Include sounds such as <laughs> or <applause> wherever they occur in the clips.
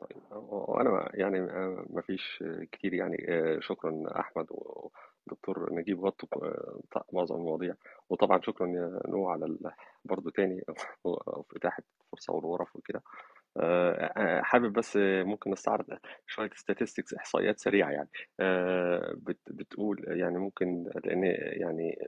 طيب وأنا ما- يعني آه، ما فيش كتير يعني آه، شكرا أحمد ودكتور نجيب غطوا آه، معظم المواضيع. وطبعا شكرا يا نوع على برضو تاني <laughs> في إتاحة الفرصة والغرف وكده. حابب بس آه، ممكن نستعرض شوية statistics إحصائيات سريعة يعني. آه، بت بتقول يعني ممكن لأن يعني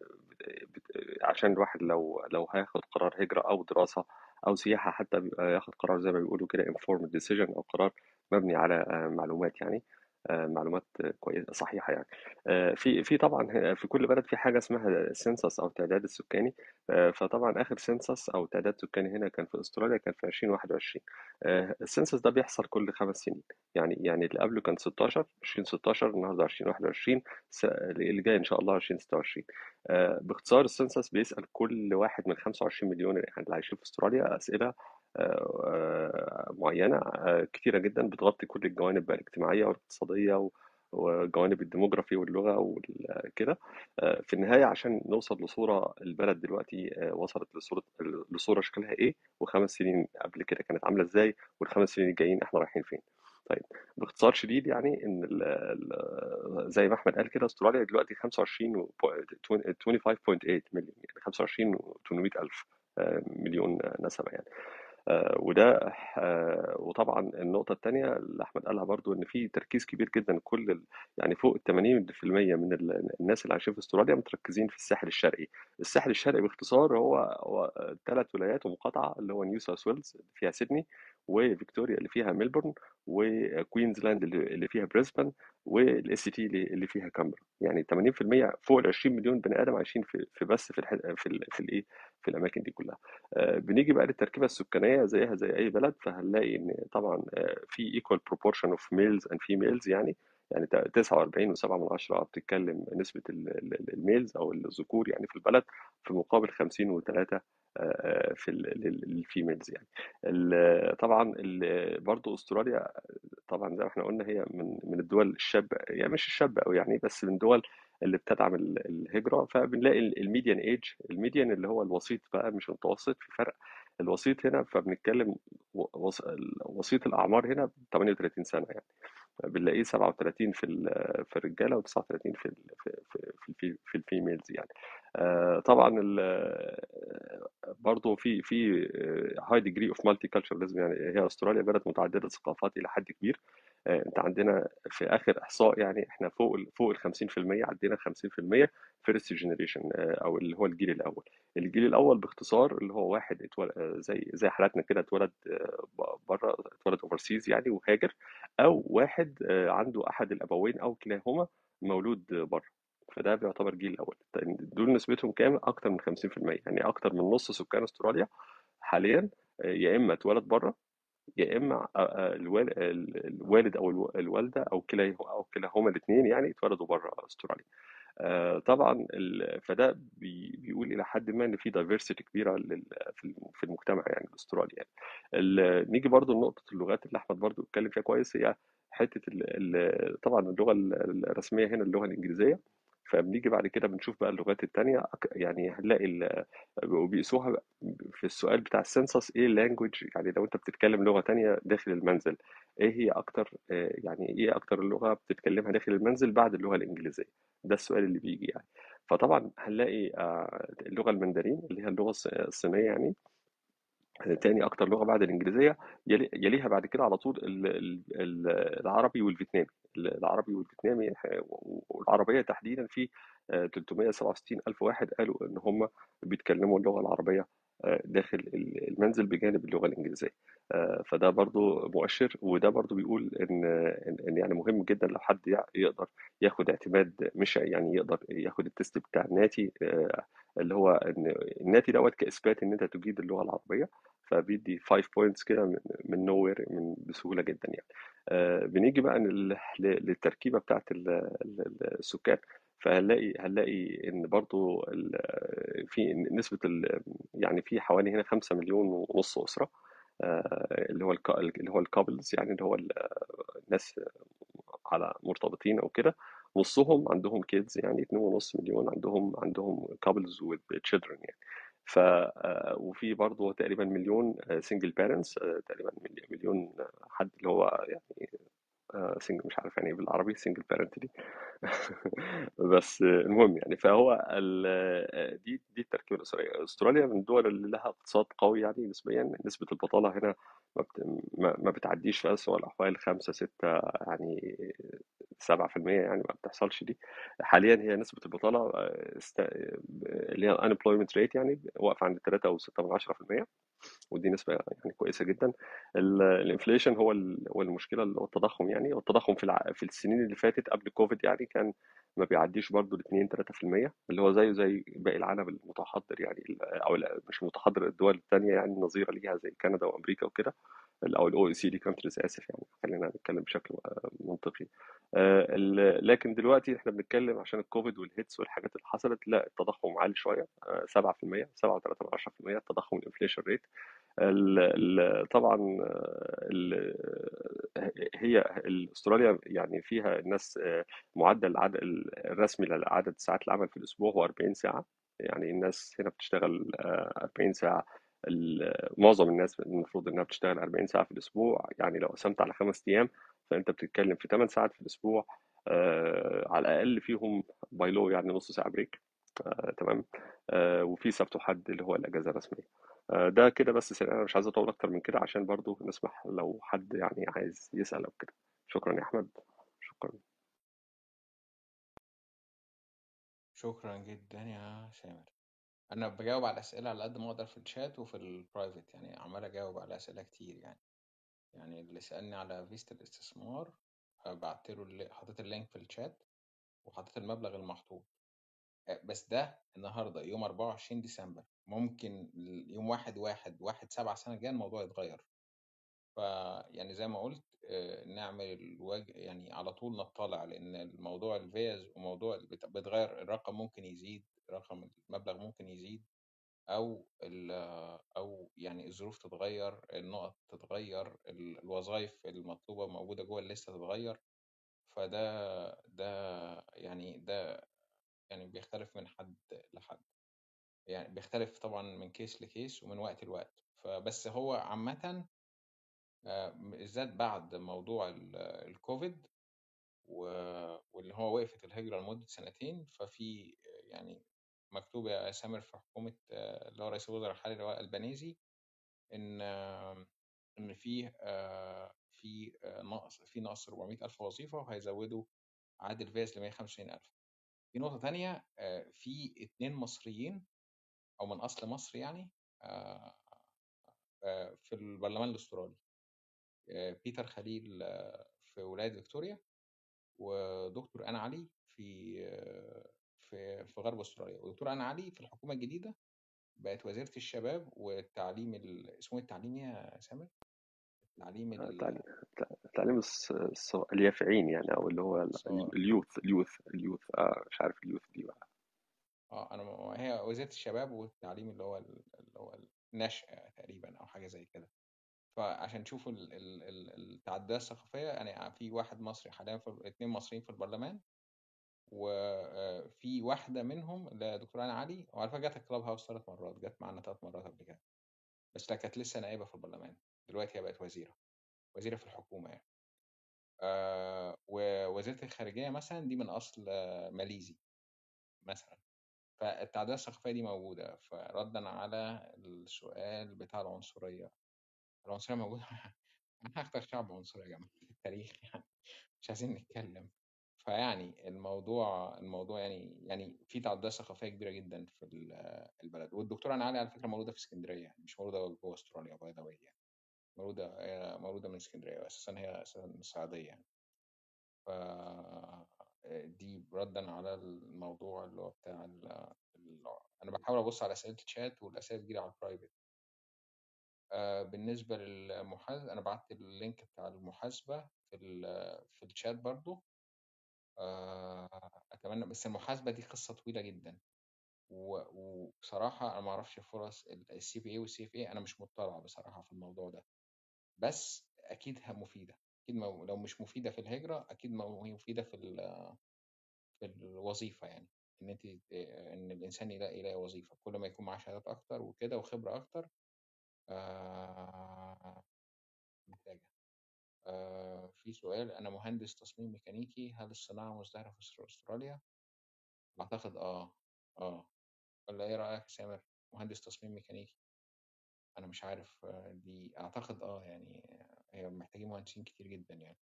عشان الواحد لو لو هياخد قرار هجرة أو دراسة أو سياحة حتى ياخد قرار زي ما بيقولوا كده informed decision أو قرار مبني على آه، معلومات يعني. آه، معلومات كويسة صحيحة يعني. آه، في في طبعا <laughs> في كل بلد في حاجة اسمها السنسس أو التعداد السكاني. آه، فطبعا آخر سنسس أو تعداد سكاني هنا كان في أستراليا كان في 2021 آه، السنسس ده بيحصل كل خمس سنين. يعني يعني اللي قبله كان 16 2016 النهارده 2021 س- اللي جاي إن شاء الله 2026 آه، باختصار ال census بيسأل كل واحد من 25 مليون اللي عايشين في أستراليا أسئلة آه، آه، معينة آه، كتيرة جدا بتغطي كل الجوانب بقى الاجتماعية والاقتصادية و- وجوانب الديموغرافي واللغة وكده في النهاية عشان نوصل لصورة البلد دلوقتي آه، وصلت لصورة لصورة شكلها إيه وخمس سنين قبل كده كانت عاملة إزاي والخمس سنين الجايين إحنا رايحين فين. طيب باختصار شديد يعني إن ال ال زي ما أحمد قال كده أستراليا دلوقتي 25 و 25.8 مليون يعني 25 و 800 ألف آه، مليون نسمة يعني. آه، وده آه، وطبعا النقطة الثانية اللي أحمد قالها برضو إن في تركيز كبير جدا كل يعني فوق ال 80% من ال- الناس اللي عايشين في استراليا متركزين في الساحل الشرقي. الساحل الشرقي باختصار هو هو ثلاث ولايات ومقاطعة اللي هو نيو ساوث ويلز اللي فيها سيدني وفيكتوريا اللي فيها ميلبورن وكوينزلاند اللي فيها بريسبن وال ACT اللي فيها كانبرا يعني 80% فوق ال 20 مليون بني آدم عايشين في بس في الح- في ال- في الإيه في الأماكن دي كلها. آه، بنيجي بقى للتركيبة السكانية زيها زي أي بلد فهنلاقي إن طبعا آه، في equal proportion of males and females يعني يعني 49 و7 من عشرة بتتكلم نسبة ال- ال- ال males أو الذكور يعني في البلد في مقابل 50 و3 في ال females يعني. طبعا برضو أستراليا طبعا زي ما إحنا قلنا هي من من الدول الشابة يعني مش الشابة قوي يعني بس من الدول اللي بتدعم ال- الهجرة فبنلاقي ال- ال median age ال median اللي هو الوسيط بقى مش المتوسط في فرق الوسيط هنا فبنتكلم وسيط الأعمار هنا 38 سنة يعني. بنلاقيه 37 في في الرجالة و39 في في في في ال fe- في ال females يعني. طبعا برضه في في high degree of multiculturalism يعني هي أستراليا بلد متعددة الثقافات إلى حد كبير. انت عندنا في آخر إحصاء يعني إحنا فوق فوق ال 50% عدينا 50% first generation أو اللي هو الجيل الأول. الجيل الأول باختصار اللي هو واحد آه، زي زي حالاتنا كده اتولد بره اتولد overseas يعني وهاجر أو واحد آه، عنده أحد الأبوين أو كلاهما مولود بره فده بيعتبر جيل الأول دول نسبتهم كام؟ أكتر من 50% يعني أكتر من نص سكان أستراليا حاليا آه، يا إما اتولد بره يا ال- الوالد أو الو- الوالدة أو كلا أو كلاهما الاثنين يعني اتولدوا بره أستراليا. آه، طبعا فده بي- بيقول إلى حد ما إن في دايفرسيتي كبيرة لل- في الم- في المجتمع يعني الاسترالي يعني. نيجي برضو لنقطة اللغات اللي أحمد برضو اتكلم فيها كويس هي ال- طبعا اللغة ال- الرسمية هنا اللغة الإنجليزية. فبنيجي بعد كده بنشوف بقى اللغات التانية. يعني هنلاقي وبيقيسوها في السؤال بتاع ال census إيه ال language يعني لو أنت بتتكلم لغة تانية داخل المنزل إيه هي أكتر آه، يعني إيه أكتر لغة بتتكلمها داخل المنزل بعد اللغة الإنجليزية؟ ده السؤال اللي بيجي يعني. فطبعا هنلاقي آه، اللغة المندرين اللي هي اللغة الص- الصينية يعني. تاني أكتر لغة بعد الإنجليزية يلي- يليها بعد كده على طول ال- ال- ال- العربي والفيتنامي. العربي والفيتنامي والعربية تحديدا في آه، 367 ألف واحد قالوا إن هم بيتكلموا اللغة العربية آه، داخل ال- المنزل بجانب اللغة الإنجليزية. آه، فده برضو مؤشر وده برضو بيقول إن إن يعني مهم جدا لو حد يقدر ياخد اعتماد مش يعني يقدر ياخد ال test بتاع ال NAATI آه، اللي هو إن ال NAATI دوت كإثبات إن أنت تجيد اللغة العربية فبيدي 5 points كده من nowhere من بسهولة جدا يعني. آه بنيجي بقى للتركيبة بتاعت ال- ال- السكان. فهنلاقي هنلاقي إن برضو في نسبة يعني في حوالي هنا 5 مليون ونص أسرة آه، اللي هو اللي هو ال couples يعني اللي هو ال- الناس على مرتبطين أو كده نصهم عندهم kids يعني 2.5 مليون عندهم عندهم couples with children يعني. ف آه، وفي برضه تقريبا مليون single parents تقريبا ملي- مليون حد اللي هو يعني single مش عارف يعني إيه بالعربي single parent دي بس المهم يعني فهو دي دي التركيبة الأسرية أستراليا من الدول اللي لها اقتصاد قوي يعني نسبيا. نسبة البطالة هنا ما بت- ما ما بتعديش في أسوأ الأحوال 5 6 يعني 7% يعني ما بتحصلش دي. حاليا هي نسبة البطالة آه، آه، اللي هي unemployment rate يعني واقفة عند 3.6% ودي نسبة يعني كويسة جدا. ال- ال inflation هو هو المشكلة اللي هو التضخم يعني والتضخم في الع... في السنين اللي فاتت قبل كوفيد يعني كان ما بيعديش برضه ال 2 3% اللي هو زيه زي باقي العالم المتحضر يعني أو مش المتحضر الدول الثانية يعني النظيرة ليها زي كندا وأمريكا وكده. أو ال OECD countries آسف يعني خلينا نتكلم بشكل آه، منطقي. آه، لكن دلوقتي إحنا بنتكلم عشان الكوفيد وال hits والحاجات اللي حصلت لا التضخم عالي شوية آه، 7% 7.3% التضخم ال inflation rate طبعا ال هي استراليا يعني فيها الناس معدل العدد الرسمي لعدد ساعات العمل في الأسبوع هو 40 ساعة. يعني الناس هنا بتشتغل آه، 40 ساعة معظم الناس المفروض إنها بتشتغل 40 ساعة في الأسبوع يعني لو قسمت على خمس أيام فأنت بتتكلم في 8 ساعات في الأسبوع آه، على الأقل فيهم by law يعني نص ساعة break آه، تمام؟ آه، وفي سبت وحد اللي هو الأجازة الرسمية. آه، ده كده بس أنا مش عايز أطول أكتر من كده عشان برضو نسمح لو حد يعني عايز يسأل أو كده. شكرا يا أحمد. شكرا. شكرا جدا يا سامر أنا بجاوب على الأسئلة على قد ما أقدر في الشات وفي ال private يعني عمال أجاوب على أسئلة كتير يعني. يعني اللي سألني على فيزة الاستثمار بعت له اللي- حطيت ال link في الشات وحطيت المبلغ المحطوط. آه، بس ده النهارده يوم 24 ديسمبر ممكن يوم واحد واحد واحد سبعة سنة الجاية الموضوع يتغير. فيعني زي ما قلت آه، نعمل الوجه يعني على طول نطلع لأن الموضوع ال fees وموضوع بت- بيتغير الرقم ممكن يزيد رقم المبلغ ممكن يزيد أو ال- أو يعني الظروف تتغير النقط تتغير ال- الوظائف المطلوبة موجودة جوه الليستة تتغير. فده ده يعني ده يعني بيختلف من حد لحد. يعني بيختلف طبعا من كيس لكيس ومن وقت لوقت. فبس هو عامة بالذات بعد موضوع ال- الكوفيد واللي هو وقفت الهجرة لمدة سنتين ففي آه، يعني مكتوب يا سامر في حكومة آه، اللي هو رئيس الوزراء الحالي اللي هو ألبانيزي إن آه، إن في آه، في آه، نقص في نقص 400 ألف وظيفة وهيزودوا عدد الفيز ل 125 ألف. في نقطة تانية آه، في اتنين مصريين أو من أصل مصري يعني آه، آه، في البرلمان الأسترالي. آه، بيتر خليل آه، في ولاية فيكتوريا ودكتور أنا علي في آه، في في غرب أستراليا ودكتور أنا علي في الحكومة الجديدة بقت وزيرة الشباب والتعليم ال... اسمه إيه التعليم يا سامر؟ التعليم آه، ال... تعليم تعليم الص- الص- اليافعين يعني أو اللي هو اليوث اليوث اليوث آه مش عارف اليوث دي بقى. آه أنا هي وزيرة الشباب والتعليم اللي هو ال- اللي هو النشأة تقريبا أو حاجة زي كده. فعشان تشوفوا ال- ال- ال- التعددية الثقافية يعني في واحد مصري حاليا في اتنين مصريين في البرلمان وفي واحدة منهم اللي هي دكتورة أنا علي وعلى فكرة جت الكلاب هاوس ثلاث مرات جت معانا ثلاث مرات قبل كده بس كانت لسه نائبة في البرلمان دلوقتي هي بقت وزيرة وزيرة في الحكومة يعني. آه ووزيرة الخارجية مثلا دي من أصل آه، ماليزي مثلا فالتعددية الثقافية دي موجودة فردا على السؤال بتاع العنصرية. العنصرية موجودة <laughs> أنهي أكتر شعب عنصري يا جماعة في التاريخ <laughs> يعني مش عايزين نتكلم. فيعني الموضوع الموضوع يعني يعني في تعددية ثقافية كبيرة جدا في ال- البلد. والدكتورة أنا علي على فكرة مولودة في اسكندرية يعني مش مولودة جوه أستراليا by the way يعني. مولودة هي مولودة من اسكندرية وأساسا هي أساسا من السعودية يعني. ف دي ردا على الموضوع اللي هو بتاع ال... أنا بحاول أبص على أسئلة الشات والأسئلة تجيلي على ال private آه بالنسبة للمحاسبة أنا بعت ال link بتاع المحاسبة في. في الشات برضو. آه، أتمنى بس المحاسبة دي قصة طويلة جدا. وبصراحة أنا ما أعرفش فرص ال C وال CFA أنا مش مطلع بصراحة في الموضوع ده. بس أكيد ه- مفيدة. أكيد لو مش مفيدة في الهجرة أكيد مفيدة في في الوظيفة يعني. إن أنت إن الإنسان يلاقي وظيفة. كل ما يكون معاه شهادات أكتر وكده وخبرة أكتر آه، محتاجة آه، في سؤال أنا مهندس تصميم ميكانيكي هل الصناعة مزدهرة في أستراليا؟ أعتقد آه آه ولا إيه رأيك يا سامر؟ مهندس تصميم ميكانيكي أنا مش عارف آه، دي أعتقد آه يعني هي محتاجين مهندسين كتير جدا يعني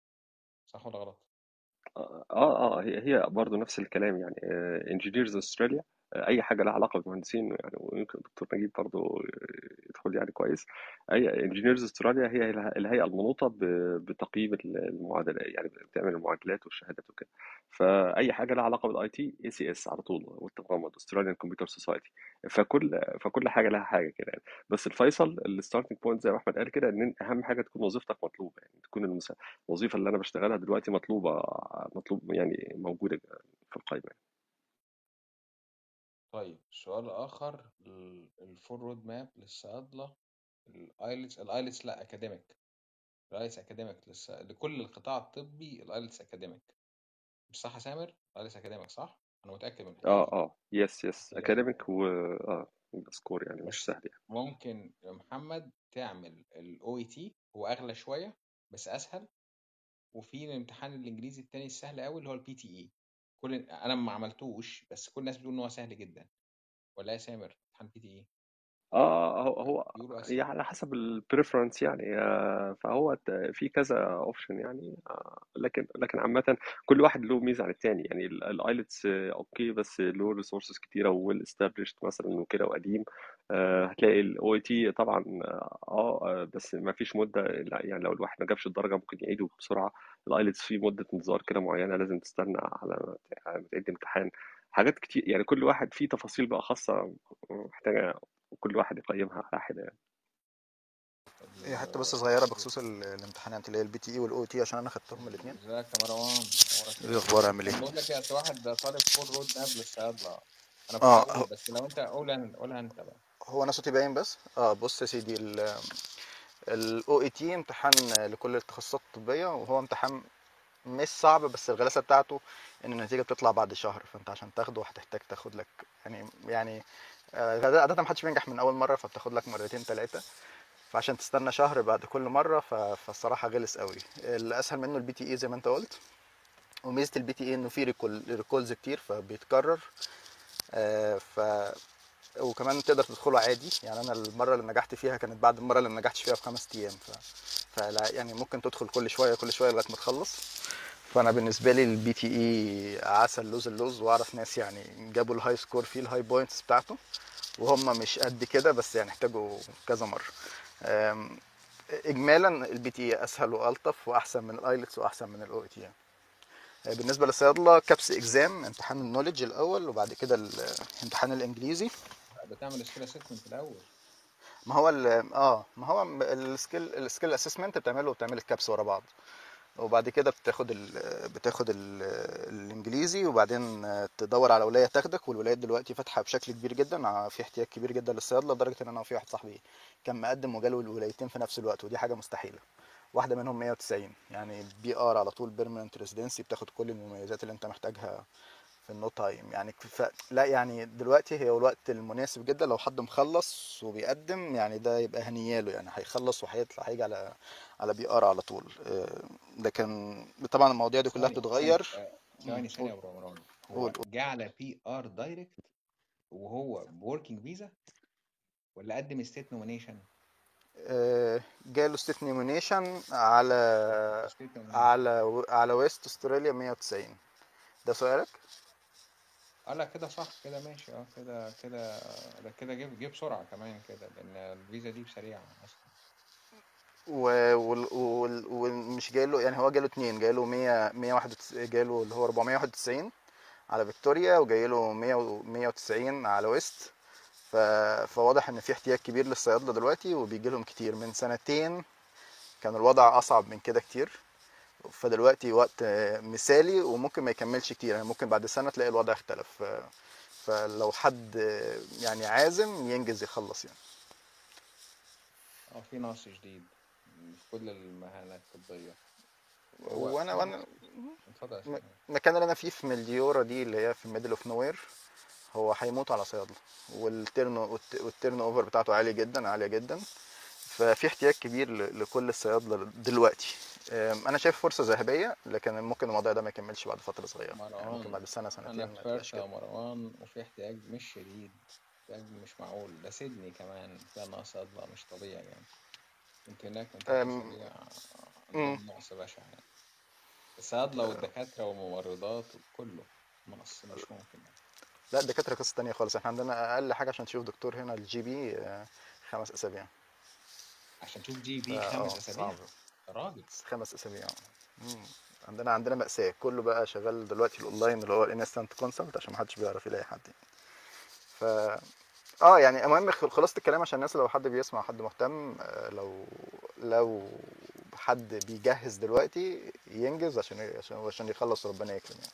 صح ولا غلط؟ آه آه هي هي برضه نفس الكلام يعني Engineers Australia أي حاجة لها علاقة بالمهندسين يعني ويمكن الدكتور نجيب برضه يدخل يعني كويس. أي Engineers Australia هي اله- الهيئة المنوطة بتقييم المعادلات يعني بتعمل المعادلات والشهادات وكده. فأي حاجة لها علاقة بال IT ACS على طول والتغمض Australian Computer Society فكل فكل حاجة لها حاجة كده يعني. بس الفيصل ال starting point زي ما أحمد قال كده إن أهم حاجة تكون وظيفتك مطلوبة يعني. تكون. الوظيفة اللي أنا بشتغلها دلوقتي مطلوبة مطلوب يعني موجودة في القائمه طيب سؤال آخر ال full road map للصيادلة ال IELTS ال IELTS لا academic ال IELTS academic لس... لكل القطاع الطبي ال IELTS academic مش صح يا سامر؟ ال IELTS academic صح؟ أنا متأكد من آه دي آه yes yes academic و آه score يعني مش بس سهل يعني. ممكن يا محمد تعمل ال OET هو أغلى شوية بس أسهل وفي الامتحان الإنجليزي التاني السهل قوي اللي هو ال PTE كل أنا ما عملتوش بس كل الناس بتقول إن هو سهل جدا. ولا يا سامر امتحان PTE آه هو هو أسهل. يعني على حسب ال preference يعني آه فهو ت- في كذا option يعني آه لكن لكن عامة كل واحد له ميزة عن التاني يعني ال IELTS okay بس له resources كتيرة well established مثلا وكده وقديم آه هتلاقي ال OET طبعا آه آه، بس ما فيش مدة لا، يعني لو الواحد ما جابش الدرجة ممكن يعيده بسرعة. ال IELTS في مدة انتظار كده معينة لازم تستنى على ما ت- على ما تعيد امتحان. حاجات كتير يعني كل واحد فيه تفاصيل بقى خاصة محتاجة وكل واحد يقيمها على حدة يعني. هي حتة بس صغيرة بخصوص ال- الامتحانات اللي هي ال PTE وال OET عشان أنا خدتهم الاثنين ازيك يا مروان؟ امورك إيه؟ الأخبار؟ عامل إيه؟ بقول لك إيه اصل واحد ده طالب full road map للصيادله أنا آه بس لو أنت قول قولها أنت بقى. هو أنا صوتي باين بس؟ آه بص يا سيدي ال OET امتحان لكل التخصصات الطبية وهو امتحان مش صعب بس الغلاسة بتاعته إن النتيجة بتطلع بعد شهر فأنت عشان تاخده هتحتاج تاخد لك يعني يعني آه، عادة محدش بينجح من أول مرة فبتاخد لك مرتين ثلاثة فعشان تستنى شهر بعد كل مرة فالصراحة غلس قوي. الأسهل منه ال PTE زي ما أنت قلت. وميزة ال PTE إنه فيه recall recalls كتير فبيتكرر. آه، ف وكمان تقدر تدخله عادي. يعني أنا المرة اللي نجحت فيها كانت بعد المرة اللي ما نجحتش فيها بخمس أيام ف... فلا يعني ممكن تدخل كل شوية كل شوية لغاية ما تخلص. فأنا بالنسبة لي ال PTE عسل لوز اللوز وأعرف ناس يعني جابوا ال high score فيه ال high points بتاعته وهم مش قد كده بس يعني احتاجوا كذا مرة. اجمالا ال PTE أسهل وألطف وأحسن من ال IELTS وأحسن من ال OET بالنسبة للصيادلة KAPS exam امتحان ال knowledge الأول وبعد كده الامتحان الإنجليزي. بتعمل skill assessment الأول. ما هو آه ما هو ال skill ال skill assessment بتعمله وبتعمل ال KAPS ورا بعض. وبعد كده بتاخد ال بتاخد ال الإنجليزي وبعدين تدور على ولاية تاخدك والولايات دلوقتي فاتحة بشكل كبير جدا في احتياج كبير جدا للصيادله لدرجة إن أنا في واحد صاحبي كان مقدم وجاله الولايتين في نفس الوقت ودي حاجة مستحيلة. واحدة منهم 190 يعني PR على طول permanent residency بتاخد كل المميزات اللي أنت محتاجها في ال no time يعني ف... لا يعني دلوقتي هي الوقت المناسب جدا لو حد مخلص وبيقدم يعني ده يبقى هنياله يعني هيخلص وهيطلع هيجي على على PR على طول. آه، لكن طبعا المواضيع دي كلها ثواني ثواني بتتغير آه، ثواني ثانية يا أبو قول هو. جه على PR direct وهو ب working visa ولا قدم state nomination آه، جاله state nomination على nomination على على West Australia 190 ده سؤالك؟ آه لا كده صح كده ماشي آه كده كده ده كده جه جه بسرعة كمان كده لأن الفيزا دي سريعة أصلا. و- وال- وال- ومش جاله يعني هو جاله اتنين جاله 100 191 جاله اللي هو 491 على فيكتوريا وجاي له 100 و 190 على ويست. ف... فواضح إن في احتياج كبير للصيادلة دلوقتي وبيجي لهم كتير. من سنتين كان الوضع أصعب من كده كتير. فدلوقتي وقت مثالي وممكن ما يكملش كتير. يعني ممكن بعد سنة تلاقي الوضع اختلف. فلو حد يعني عازم ينجز يخلص يعني. آه في نقص شديد في كل المهن الطبية. هو وأنا وأنا. المكان اللي أنا فيه في ميلدورا دي اللي هي في middle of nowhere هو هيموت على صيادلة. وال turn والت- وال turnover بتاعته عاليه جدا عالية جدا. ففي احتياج كبير لكل الصيادلة دلوقتي. أنا شايف فرصة ذهبية لكن ممكن الموضوع ده ما يكملش بعد فترة صغيرة. يعني ممكن بعد سنة سنتين أنا فرشة يا مروان وفي احتياج مش شديد احتياج مش معقول. ده سيدني كمان فيها نقص صيادلة مش طبيعي يعني. كنت هناك. عندهم نقص بشع يعني. الصيادلة والدكاترة والممرضات وكله نقص مش ممكن يعني. لا الدكاترة قصة تانية خالص. إحنا عندنا أقل حاجة عشان تشوف دكتور هنا الجي بي آه، خمس أسابيع. عشان تشوف GP خمس صعب. يا راجل. خمس أسابيع. عندنا عندنا مأساة. كله بقى شغال دلوقتي الاونلاين اللي هو ال instant consult عشان محدش بيعرف يلاقي حد. ف آه يعني المهم خ- خلاصة الكلام عشان الناس لو حد بيسمع حد مهتم آه، لو لو حد بيجهز دلوقتي ينجز عشان عشان يخلص ربنا يكرم يعني.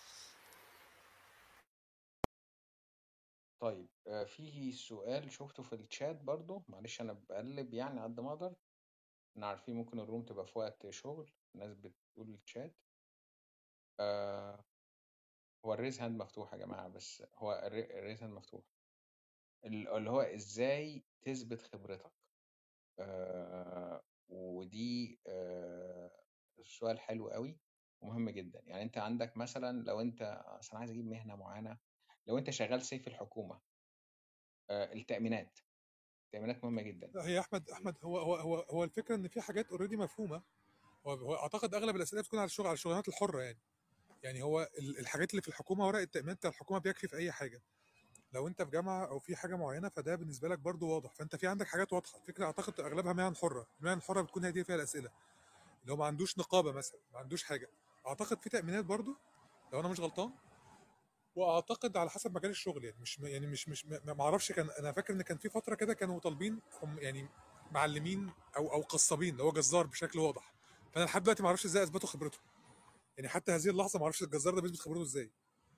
طيب آه، في سؤال شفته في الشات برضو معلش أنا بقلب يعني قد ما أقدر. إحنا عارفين ممكن الروم تبقى في وقت شغل الناس بتقول الشات آه هو ال raise hand مفتوح يا جماعة بس هو الري- ال raise hand مفتوح. ال- اللي هو إزاي تثبت خبرتك؟ آه ودي آه سؤال حلو قوي ومهم جدا. يعني أنت عندك مثلا لو أنت أصل أنا عايز أجيب مهنة معينة لو أنت شغال safe في الحكومة آه التأمينات التأمينات مهمة جدا. لا هي أحمد أحمد هو هو هو, هو الفكرة إن في حاجات already مفهومة هو, أعتقد أغلب الأسئلة بتكون على الشغل على الشغلانات الحرة يعني. يعني هو ال- الحاجات اللي في الحكومة ورق التامين بتاع الحكومة بيكفي في أي حاجة. لو أنت في جامعة أو في حاجة معينة فده بالنسبة لك برضو واضح. فأنت في عندك حاجات واضحة. الفكرة أعتقد أغلبها مهن حرة. المهن الحرة بتكون هي دي فيها الأسئلة. لو ما عندوش نقابة مثلا ما عندوش حاجة أعتقد في تأمينات برضو لو أنا مش غلطان واعتقد على حسب مجال الشغل يعني مش يعني مش مش ما أعرفش كان أنا فاكر ان كان في فترة كده كانوا طالبين هم يعني معلمين أو أو قصابين اللي هو جزار بشكل واضح. فأنا لحد دلوقتي ما أعرفش إزاي اثبتوا خبرته يعني حتى هذه اللحظة ما أعرفش الجزار ده بيثبت خبرته إزاي.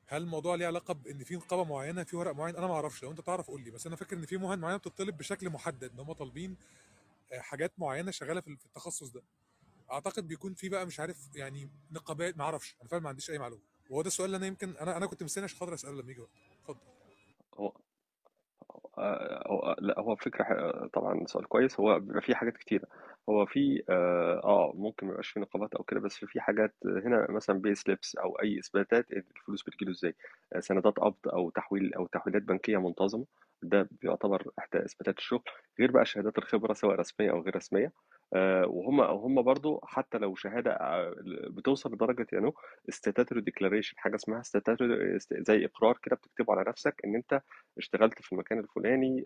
هل الموضوع ليه علاقة بان في نقابة معينة في ورق معين؟ أنا ما أعرفش لو انت تعرف قول لي. بس أنا فاكر ان في مهن معينه بتطلب بشكل محدد ان هم طالبين آه، حاجات معينة شغالة في التخصص ده. اعتقد بيكون في بقى مش عارف يعني نقابات ما أعرفش. أنا فعلا ما عنديش اي معلومة. وهو ده السؤال اللي أنا يمكن أنا أنا كنت مستني عشان خاطر أسأله لما يجي وقت. اتفضل. هو آه، هو لا هو فكرة طبعا سؤال كويس. هو بيبقى فيه حاجات كتيرة. هو في آه آه، ممكن ما يبقاش في نقابات أو كده بس في حاجات هنا مثلا بي سليبس أو أي إثباتات الفلوس بتجيله إزاي. آه، سندات قبض أو تحويل أو تحويلات بنكية منتظمة. ده بيعتبر احدى إثباتات الشغل. غير بقى شهادات الخبرة سواء رسمية أو غير رسمية. آه، وهم هم برضو حتى لو شهادة آه، بتوصل لدرجة يعني statutory declaration حاجة اسمها زي إقرار كده بتكتبه على نفسك إن أنت اشتغلت في المكان الفلاني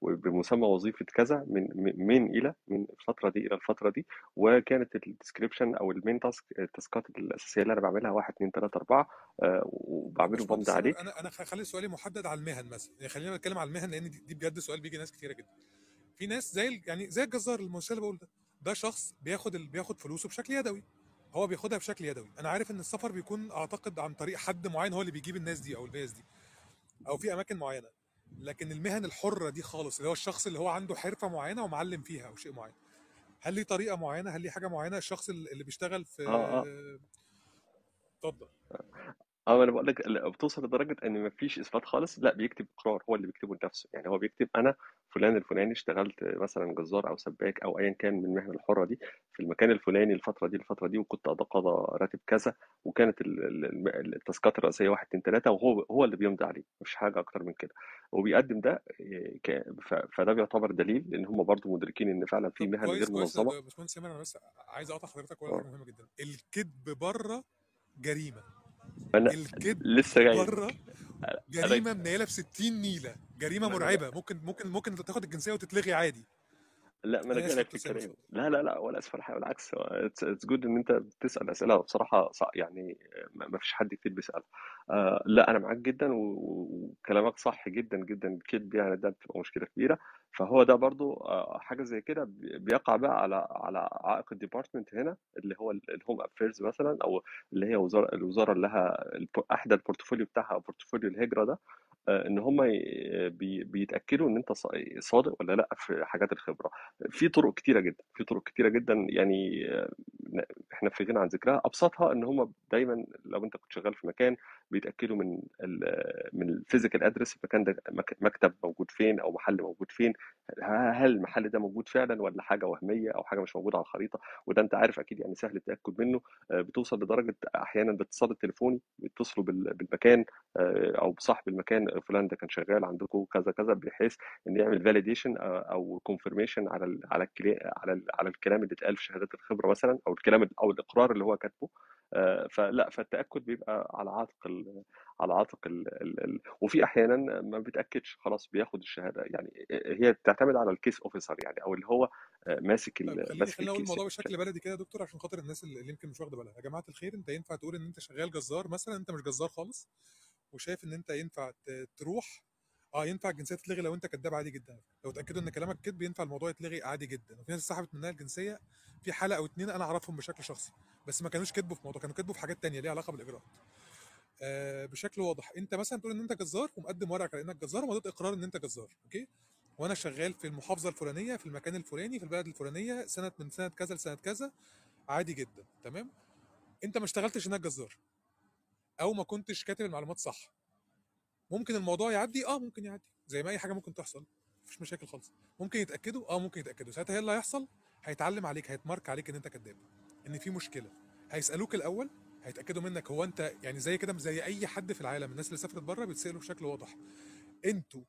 وبمسمى وظيفة كذا من من إلى من الفترة دي إلى الفترة دي وكانت ال description أو ال main task التاسكات الأساسية اللي أنا بعملها واحد اتنين تلاتة أربعة آه، وبعمله باشمهندس بمضي عليه. أنا أنا خلي سؤالي محدد على المهن مثلا يعني خلينا نتكلم على المهن لأن دي, دي بجد سؤال بيجي ناس كتيرة جدا. في ناس زي يعني زي الجزار المثال اللي بقول ده ده شخص بياخد ال... بياخد فلوسه بشكل يدوي. هو بياخدها بشكل يدوي. أنا عارف إن السفر بيكون أعتقد عن طريق حد معين هو اللي بيجيب الناس دي أو الناس دي أو في أماكن معينة. لكن المهن الحرة دي خالص اللي هو الشخص اللي هو عنده حرفة معينة ومعلم فيها أو شيء معين. هل ليه طريقة معينة؟ هل ليه حاجة معينة؟ الشخص اللي بيشتغل في آه آه. اتفضل. آه أنا بقول لك لا، بتوصل لدرجة إن مفيش إثبات خالص لأ بيكتب اقرار هو اللي بيكتبه لنفسه. يعني هو بيكتب أنا فلان الفلاني اشتغلت مثلا جزار أو سباك أو ايا كان من المهنه الحرة دي في المكان الفلاني الفترة دي الفترة دي وكنت اتقاضى راتب كذا وكانت ال- ال- ال- التاسكات الرئيسية واحد اتنين تلاتة وهو هو اللي بيمضي عليه مفيش حاجة أكتر من كده. وبيقدم ده إيه، ك- ف- فده بيعتبر دليل لأن هم برضو مدركين إن فعلا في طب مهن كويس غير كويس منظمة. يا باشمهندس أنا بس عايز أقطع حضرتك ولا آه. حاجة مهمه جدا. الكذب بره جريمة. أنا لسه جاي. بره جريمة منيلة ب 60 نيلة. جريمة مرعبة. ممكن ممكن ممكن تاخد الجنسية وتتلغي عادي. لا ما أنا جاي لك الكلام. لا لا لا ولا أسف حاجة بالعكس it's good إن أنت بتسأل أسئلة. بصراحة يعني ما فيش حد كتير بيسأل. آه لا أنا معاك جدا وكلامك صح جدا جدا الكذب يعني ده بتبقى مشكلة كبيرة. فهو ده برضو آه حاجة زي كده بي- بيقع بقى على على عائق ال department هنا اللي هو ال Home Affairs مثلا أو اللي هي وزاره الوزارة اللي لها أحدى ال portfolio بتاعها أو portfolio الهجرة ده. إن هم بيتأكدوا إن أنت صادق ولا لأ في حاجات الخبرة. في طرق كتيرة جدا في طرق كتيرة جدا يعني آه، إحنا في غنى عن ذكرها. أبسطها إن هم دايما لو أنت كنت شغال في مكان بيتأكدوا من ال من ال physical address المكان ده مك- مكتب موجود فين أو محل موجود فين. هل المحل ده موجود فعلا ولا حاجة وهمية أو حاجة مش موجودة على الخريطة؟ وده أنت عارف أكيد يعني سهل التأكد منه. آه، بتوصل لدرجة أحيانا باتصال التليفوني بيتصلوا بال- بالمكان آه، أو بصاحب المكان فلان ده كان شغال عندكم كذا كذا بحيث إن يعمل validation أو confirmation على ال على على ال على الكلام اللي اتقال في شهادات الخبرة مثلا أو الكلام أو الإقرار اللي هو كاتبه. آه، فلا فالتأكد بيبقى على عاتق ال على عاتق ال ال ال وفي أحيانا ما بيتأكدش خلاص بياخد الشهادة. يعني هي بتعتمد على ال case officer يعني أو اللي هو آه، ماسك طيب ال- خليني ماسك خليني أقول ال case الموضوع بشكل بلدي كده يا دكتور عشان خاطر الناس اللي يمكن مش واخدة بالها. يا جماعة الخير أنت ينفع تقول إن أنت شغال جزار مثلا؟ أنت مش جزار خالص؟ وشايف إن أنت ينفع تروح آه ينفع الجنسية تتلغي لو أنت كذاب عادي جدا. لو اتاكدوا إن كلامك كذب ينفع الموضوع يتلغي عادي جدا. وفي ناس سحبت منها الجنسية في حالة أو اتنين أنا أعرفهم بشكل شخصي بس ما كانوش كذبوا في موضوع كانوا كذبوا في حاجات تانية ليها علاقة بالإجراءات. آه بشكل واضح. أنت مثلا تقول إن أنت جزار ومقدم ورقك على إنك جزار ومضيت إقرار إن أنت جزار أوكي؟ وأنا شغال في المحافظة الفلانية في المكان الفلاني في البلد الفلانية سنة من سنة كذا لسنة كذا عادي جدا تمام؟ أنت ما اشتغلتش هناك جزار. أو ما كنتش كاتب المعلومات صح. ممكن الموضوع يعدي آه ممكن يعدي. زي ما أي حاجة ممكن تحصل. مفيش مشاكل خالص. ممكن يتأكدوا آه ممكن يتأكدوا. ساعتها إيه اللي هيحصل هيتعلم عليك هيتمارك عليك إن أنت كذاب إن في مشكلة. هيسألوك الأول هيتأكدوا منك هو أنت يعني زي كده زي أي حد في العالم. الناس اللي سافرت بره بيتسالوا بشكل واضح. أنتوا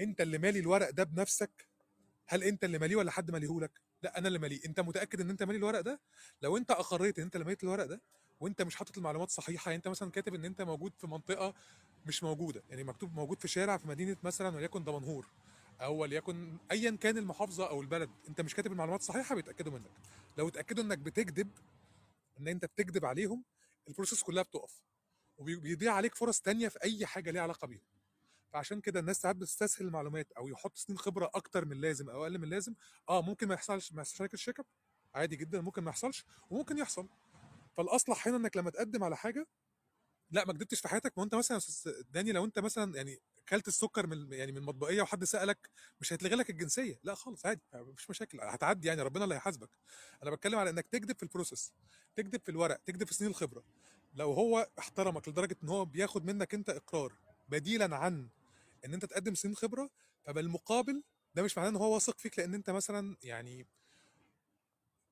أنت اللي مالي الورق ده بنفسك؟ هل أنت اللي ماليه ولا حد ماليهولك؟ لا أنا اللي ماليه. أنت متأكد إن أنت مالي الورق ده؟ لو أنت أقريت إن أنت اللي ماليت الورق ده وانت مش حاطط المعلومات صحيحة يعني انت مثلا كاتب إن انت موجود في منطقة مش موجودة يعني مكتوب موجود في شارع في مدينة مثلا وليكن دمنهور أو وليكن ايا كان المحافظة أو البلد انت مش كاتب المعلومات الصحيحه بيتأكدوا منك. لو اتأكدوا إنك بتكذب إن انت بتكذب عليهم البروسيس كلها بتقف وبيضيع عليك فرص تانية في أي حاجة ليها علاقة بيهم. فعشان كده الناس ساعات بتستسهل المعلومات أو يحط سنين خبرة أكتر من اللازم أو أقل من اللازم. آه ممكن ما يحصلش ما يحصلش عادي جدا ممكن ما يحصلش وممكن يحصل. فالأصلح هنا إنك لما تقدم على حاجة لا ما كدبتش في حياتك ما أنت مثلا داني لو أنت مثلا يعني كلت السكر من يعني من المطبقيه وحد سألك مش هيتلغي لك الجنسية. لا خالص عادي مفيش مشاكل هتعدي يعني ربنا اللي هيحاسبك أنا بتكلم على إنك تكذب في البروسيس تكذب في الورق تكذب في سنين الخبرة. لو هو احترمك لدرجة إن هو بياخد منك أنت إقرار بديلا عن إن أنت تقدم سنين خبرة فبالمقابل ده مش معناه إن هو واثق فيك لأن أنت مثلا يعني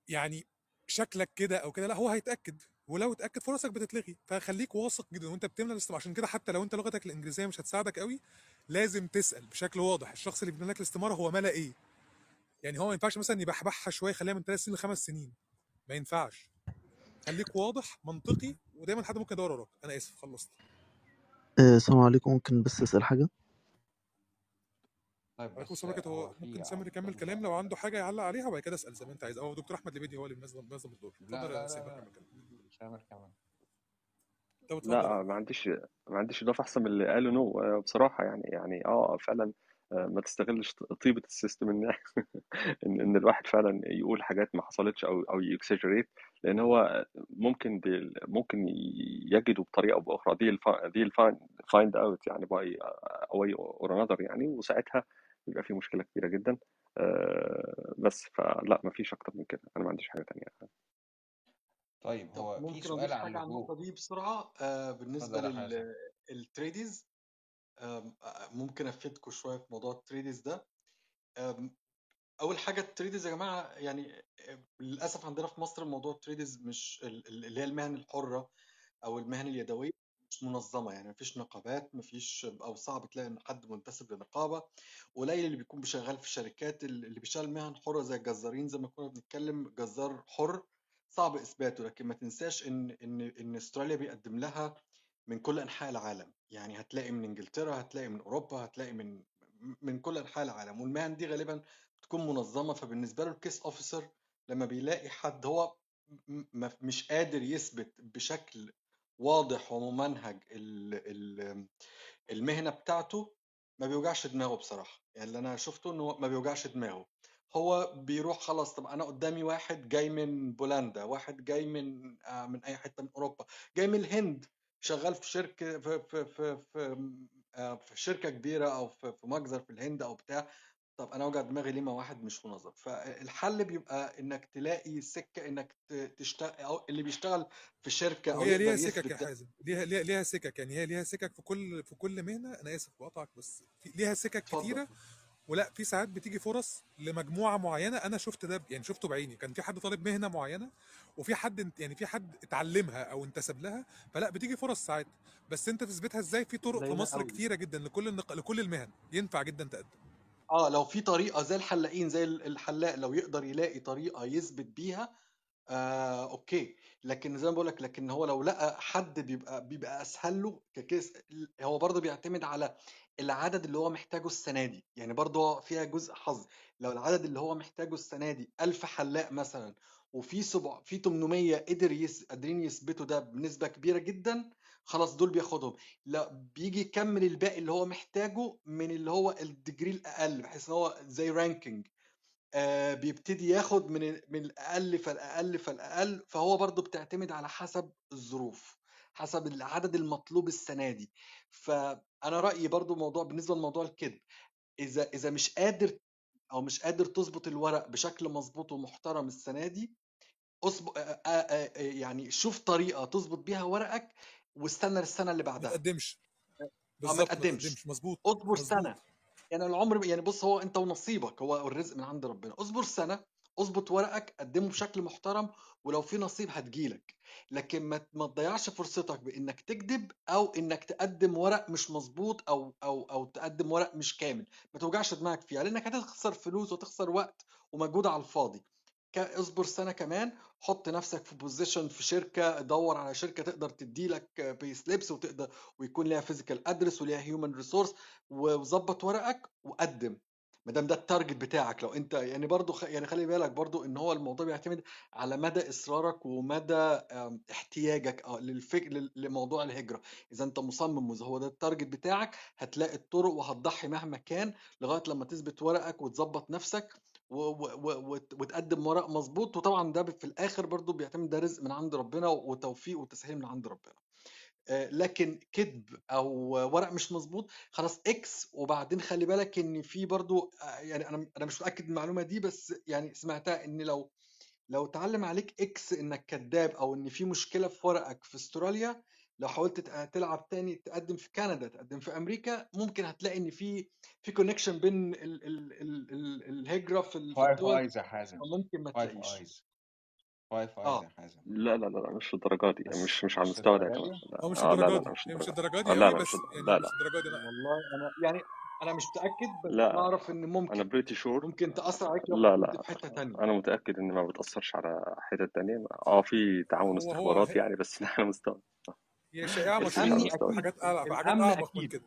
يعني شكلك كده أو كده لأ هو هيتأكد. ولو اتأكد فرصك بتتلغي. فخليك واثق جدا وأنت بتملى الاستمارة عشان كده حتى لو أنت لغتك الإنجليزية مش هتساعدك قوي لازم تسأل بشكل واضح. الشخص اللي بيملى لك الاستمارة هو ملأ إيه؟ يعني هو ما ينفعش مثلا يبحبحها شوية خليها من ثلاث سنين لخمس سنين. ما ينفعش. خليك واضح منطقي ودايما حد ممكن يدور وراك. أنا آسف خلصت. آه، السلام عليكم. ممكن بس أسأل حاجة؟ طيب عليكم بس السلام ورحمة الله. هو ممكن سامر يكمل عبد كلام؟ لو عنده حاجة يعلق عليها وبعد كده أسأل زي ما أنت عايز. أو دكتور أحمد لبيدي هو اللي منظم منظم الدور. لا اتفضل يا سامر كمل. كلام سامر كمان طب اتفضل. لا ما عنديش ما عنديش إضافة أحسن من اللي قاله no. آه، بصراحة يعني يعني آه فعلا آه، ما تستغلش طيبة ال system ان <laughs> ان إن الواحد فعلا يقول حاجات ما حصلتش أو أو ي exaggerate. لأن هو ممكن دي ممكن يجدوا بطريقة أو بأخرى. they'll فا they'll find out يعني by a way or another يعني. وساعتها بيبقى في مشكلة كبيرة جدا بس فلا ما فيش أكتر من كده. أنا ما عنديش حاجة تانية. طيب هو في ممكن سؤال أضيف عن حاجة على النقطة دي بسرعة؟ آه بالنسبة لل tradies آم، آه، ممكن أفيدكم شوية في موضوع ال tradies ده. آم، أول حاجة ال tradies يا جماعة يعني آه، للأسف عندنا في مصر موضوع ال tradies مش ال- ال- اللي هي المهن الحرة أو المهن اليدوية. مش منظمة يعني مفيش نقابات مفيش أو صعب تلاقي إن حد منتسب لنقابة. قليل اللي بيكون شغال في الشركات اللي بيشتغل مهن حره زي الجزارين زي ما كنا بنتكلم جزار حر صعب إثباته لكن ما تنساش إن إن إن أستراليا بيقدم لها من كل أنحاء العالم. يعني هتلاقي من إنجلترا هتلاقي من أوروبا هتلاقي من من كل أنحاء العالم. والمهن دي غالبا تكون منظمة فبالنسبة له الكيس أوفيسر لما بيلاقي حد هو مش قادر يثبت بشكل واضح وممنهج ال- ال- المهنة بتاعته ما بيوجعش دماغه بصراحة. يعني اللي أنا شفته إنه ما بيوجعش دماغه. هو بيروح خلاص طب أنا قدامي واحد جاي من بولندا واحد جاي من آه، من أي حتة من أوروبا جاي من الهند شغال في شركه في في في في, آه، في شركة كبيرة أو في في مجزر في الهند أو بتاع. طب أنا اوجع دماغي ليه مع واحد مش منظم فالحل بيبقى إنك تلاقي سكة إنك تشتغل أو اللي بيشتغل في شركة أو يقدر ليها سكك يا حازم ليها ليها ليها سكك يعني هي ليها سكك في كل في كل مهنة. أنا آسف بقطعك بس في ليها سكك كتيرة ولا في ساعات بتيجي فرص لمجموعة معينة. أنا شفت ده يعني شفته بعيني. كان في حد طالب مهنة معينة وفي حد يعني في حد اتعلمها أو انتسب لها فلا بتيجي فرص ساعات. بس أنت تثبتها إزاي؟ في طرق في مصر قوي. كتيرة جدا لكل النق... لكل المهن. ينفع جدا تقدم. آه لو في طريقة زي الحلاقين زي الحلاق لو يقدر يلاقي طريقة يثبت بيها آه okay. لكن زي ما بقول لك لكن هو لو لقى حد بيبقى بيبقى أسهل له ك case هو برضه بيعتمد على العدد اللي هو محتاجه السنة دي. يعني برضه فيها جزء حظ. لو العدد اللي هو محتاجه السنة دي 1000 حلاق مثلا وفي سبع في 800 قدر يس... قادرين يثبتوا ده بنسبة كبيرة جدا خلاص دول بياخدهم. لا بيجي يكمل الباقي اللي هو محتاجه من اللي هو ال degree الأقل بحيث إن هو زي ranking آه، بيبتدي ياخد من من الأقل فالأقل فالأقل فهو برضو بتعتمد على حسب الظروف حسب العدد المطلوب السنة دي. فأنا رأيي برضو موضوع بالنسبة لموضوع الكذب إذا إذا مش قادر أو مش قادر تظبط الورق بشكل مظبوط ومحترم السنة دي اصبر يعني شوف طريقة تظبط بيها ورقك واستنى للسنه اللي ما بعدها تقدمش. آه ما بالظبط ما تقدمش. تقدمش. مظبوط اصبر مظبوط. سنة. يعني العمر يعني بص هو انت ونصيبك هو الرزق من عند ربنا. اصبر سنة اظبط ورقك قدمه بشكل محترم ولو في نصيب هتجيلك. لكن ما ما تضيعش فرصتك بإنك تكذب أو إنك تقدم ورق مش مظبوط أو أو أو تقدم ورق مش كامل. ما توجعش دماغك فيها لأنك هتخسر فلوس وتخسر وقت ومجهود على الفاضي. اصبر سنة كمان حط نفسك في position في شركة دور على شركة تقدر تدي لك payslips وتقدر ويكون ليها physical address وليها human resource وظبط ورقك وقدم. ما دام ده ال target بتاعك لو انت يعني برضو خ... يعني خلي بالك برضو ان هو الموضوع بيعتمد على مدى إصرارك ومدى احتياجك آه للفك... لل- لموضوع الهجرة. إذا انت مصمم وهو ده ال target بتاعك هتلاقي الطرق وهتضحي مهما كان لغاية لما تثبت ورقك وتظبط نفسك. و... و... و... وت- وتقدم ورق مظبوط وطبعا ده في الآخر برضو بيعتمد ده رزق من عند ربنا وتوفيق وتسهيل من عند ربنا. آه، لكن كذب أو ورق مش مظبوط خلاص X وبعدين خلي بالك إن في برضو آه، يعني أنا أنا مش متأكد من المعلومة دي بس يعني سمعتها إن لو لو اتعلم عليك X إنك كذاب أو إن في مشكلة في ورقك في استراليا لو حاولت تلعب تاني تقدم في كندا تقدم في أمريكا ممكن هتلاقي إن في في connection بين ال ال ال ال الهجره في الدول Eyes يا حازم. فممكن ما Five تلاقيش. Eyes Five Eyes آه. يا حازم. لا لا لا مش الدرجات دي مش مش على المستوى ده هو مش الدرجه لا دي. مش الدرجه دي لا قوي لا مش يعني لا مش الدرجه دي. لا والله أنا يعني أنا مش متأكد بس لا. بعرف إن أنا ممكن pretty sure ممكن تأثر عليك لو لا لا في حتة تانية. أنا متأكد إن ما بتأثرش على حتت تانية. آه في تعاون استخباراتي هي يعني بس <laughs> على مستوى. هي شائعة مشهورة حاجات اعلى في حاجات اعمق من كده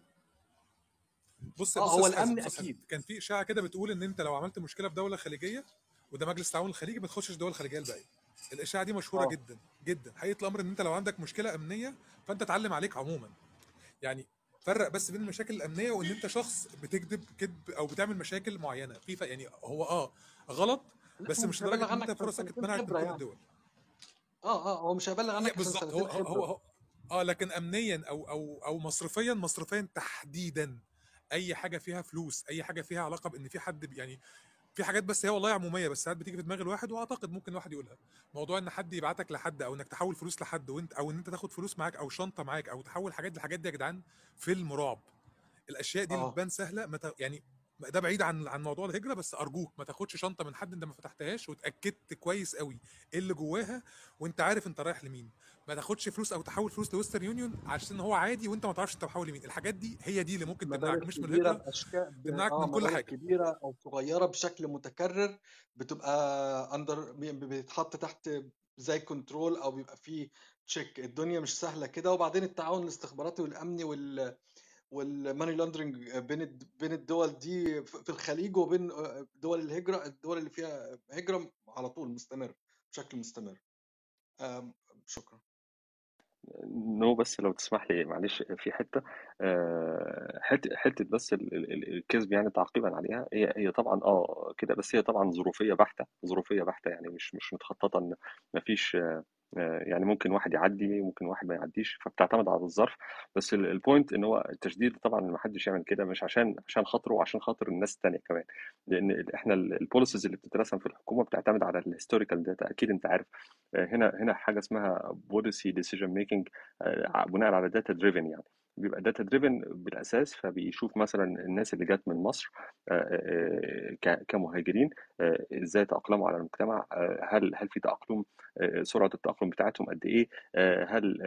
بص بص هو الأمن بص أكيد. كان في إشاعة كده بتقول إن أنت لو عملت مشكلة في دولة خليجية وده مجلس التعاون الخليجي ما تخشش الدول الخليجيه الباقيه الإشاعة دي مشهورة آه. جدا جدا. حقيقة الأمر إن أنت لو عندك مشكلة أمنية فأنت اتعلم عليك عموما. يعني فرق بس بين المشاكل الأمنية وإن أنت شخص بتكذب كذب أو بتعمل مشاكل معينة. في. يعني هو آه غلط بس مش لدرجة إن أنت فرصك اتمنعت من كل يعني. الدول. آه آه هو مش هيبلغ هي عنك بالظبط هو هو هو آه لكن امنيا أو أو أو مصرفيا مصرفيا تحديدا. أي حاجة فيها فلوس أي حاجة فيها علاقة بإن في حد يعني في حاجات بس هي والله عمومية بس ساعات بتيجي في دماغ الواحد وأعتقد ممكن الواحد يقولها. موضوع إن حد يبعتك لحد أو إنك تحول فلوس لحد وإنت أو إن أنت تاخد فلوس معاك أو شنطة معاك أو تحول حاجات الحاجات دي يا جدعان فيلم رعب. الأشياء دي اللي آه. تبان سهلة. يعني ده بعيد عن عن موضوع الهجرة بس أرجوك ما تاخدش شنطة من حد أنت ما فتحتهاش واتأكدت كويس قوي إيه اللي جواها وأنت عارف أنت رايح لمين. ما تاخدش فلوس أو تحول فلوس ل Western Union عشان هو عادي وأنت ما تعرفش أنت بحول لمين. الحاجات دي هي دي اللي ممكن تمنعك مش من الهجرة. تمنعك من كل مبالغ حاجة. كبيرة أو صغيرة بشكل متكرر بتبقى under بيتحط تحت زي control أو بيبقى فيه check الدنيا مش سهلة كده. وبعدين التعاون الاستخباراتي والأمني وال وال money laundering بين بين الدول دي في الخليج وبين آه، دول الهجرة الدول اللي فيها هجرة على طول مستمر بشكل مستمر. شكرا. No بس لو تسمح لي معلش في حتة آه، حتة حتة بس ال- ال- ال- الكذب يعني تعقيبا عليها. هي هي طبعا آه كده بس هي طبعا ظروفية بحتة ظروفية بحتة يعني مش مش متخططة إن ما فيش يعني ممكن واحد يعدي ممكن واحد ما يعديش فبتعتمد على الظرف. بس ال- point إن هو التشديد طبعا ما حدش يعمل كده مش عشان عشان خاطره وعشان خاطر الناس التانية كمان. لأن إحنا ال policies اللي بتترسم في الحكومة بتعتمد على ال historical data أكيد أنت عارف. آه، هنا هنا حاجة اسمها policy decision making بناء على data driven يعني. بيبقى data driven بالأساس فبيشوف مثلا الناس اللي جت من مصر كمهاجرين إزاي تأقلموا على المجتمع هل هل في تأقلم سرعة التأقلم بتاعتهم قد إيه هل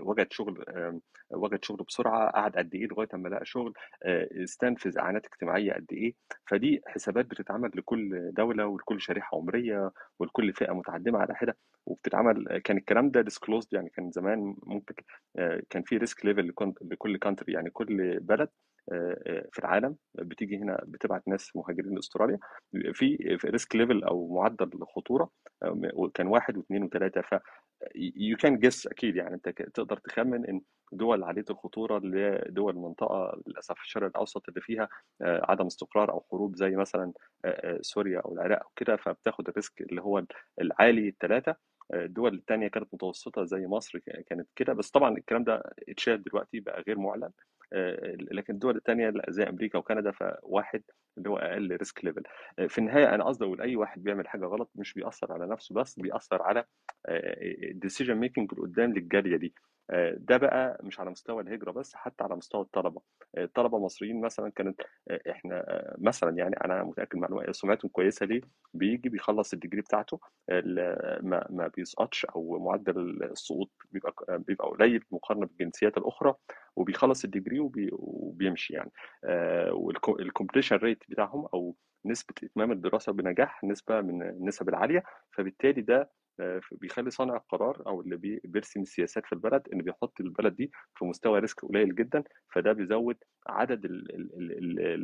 وجد شغل آه، وجد شغل بسرعة قعد قد إيه لغاية أما لقى شغل آه، استنفذ إعانات اجتماعية قد إيه. فدي حسابات بتتعمل لكل دولة ولكل شريحة عمرية ولكل فئة متقدمة على حدة وبتتعمل كان الكلام ده disclosed يعني كان زمان ممكن آه، كان في risk level لكل country يعني كل بلد آه، في العالم بتيجي هنا بتبعت ناس مهاجرين لأستراليا. في risk level أو معدل خطورة كان واحد واثنين وثلاثة. you can guess أكيد يعني أنت تقدر تخمن إن دول عاليه الخطورة اللي دول المنطقة للأسف الشرق الأوسط اللي فيها آه، عدم استقرار أو حروب زي مثلا آه، آه، سوريا أو العراق أو كده فبتاخد ال risk اللي هو العالي الثلاثه الدول التانية كانت متوسطة زي مصر كانت كده. بس طبعا الكلام ده اتشال دلوقتي بقى غير معلن. لكن الدول التانية لا، زي أمريكا وكندا فواحد اللي هو أقل risk level في النهاية أنا قصدي أقول أي واحد بيعمل حاجة غلط مش بيأثر على نفسه بس بيأثر على ال decision making قدام للجالية دي. آه، ده بقى مش على مستوى الهجرة بس حتى على مستوى الطلبة. آه، الطلبة المصريين مثلا كانت آه، إحنا آه، مثلا يعني أنا متأكد معلومه سمعتهم كويسة ليه؟ بيجي بيخلص ال degree بتاعته ما ما بيسقطش أو معدل السقوط بيبقى بيبقى قليل مقارنة بالجنسيات الأخرى وبيخلص ال degree وبي وبيمشي يعني. وال completion rate بتاعهم أو نسبة إتمام الدراسة بنجاح نسبة من النسب العالية فبالتالي ده آه، بيخلي صانع القرار أو اللي بي- بيرسم السياسات في البلد إن بيحط البلد دي في مستوى risk قليل جدا فده بيزود عدد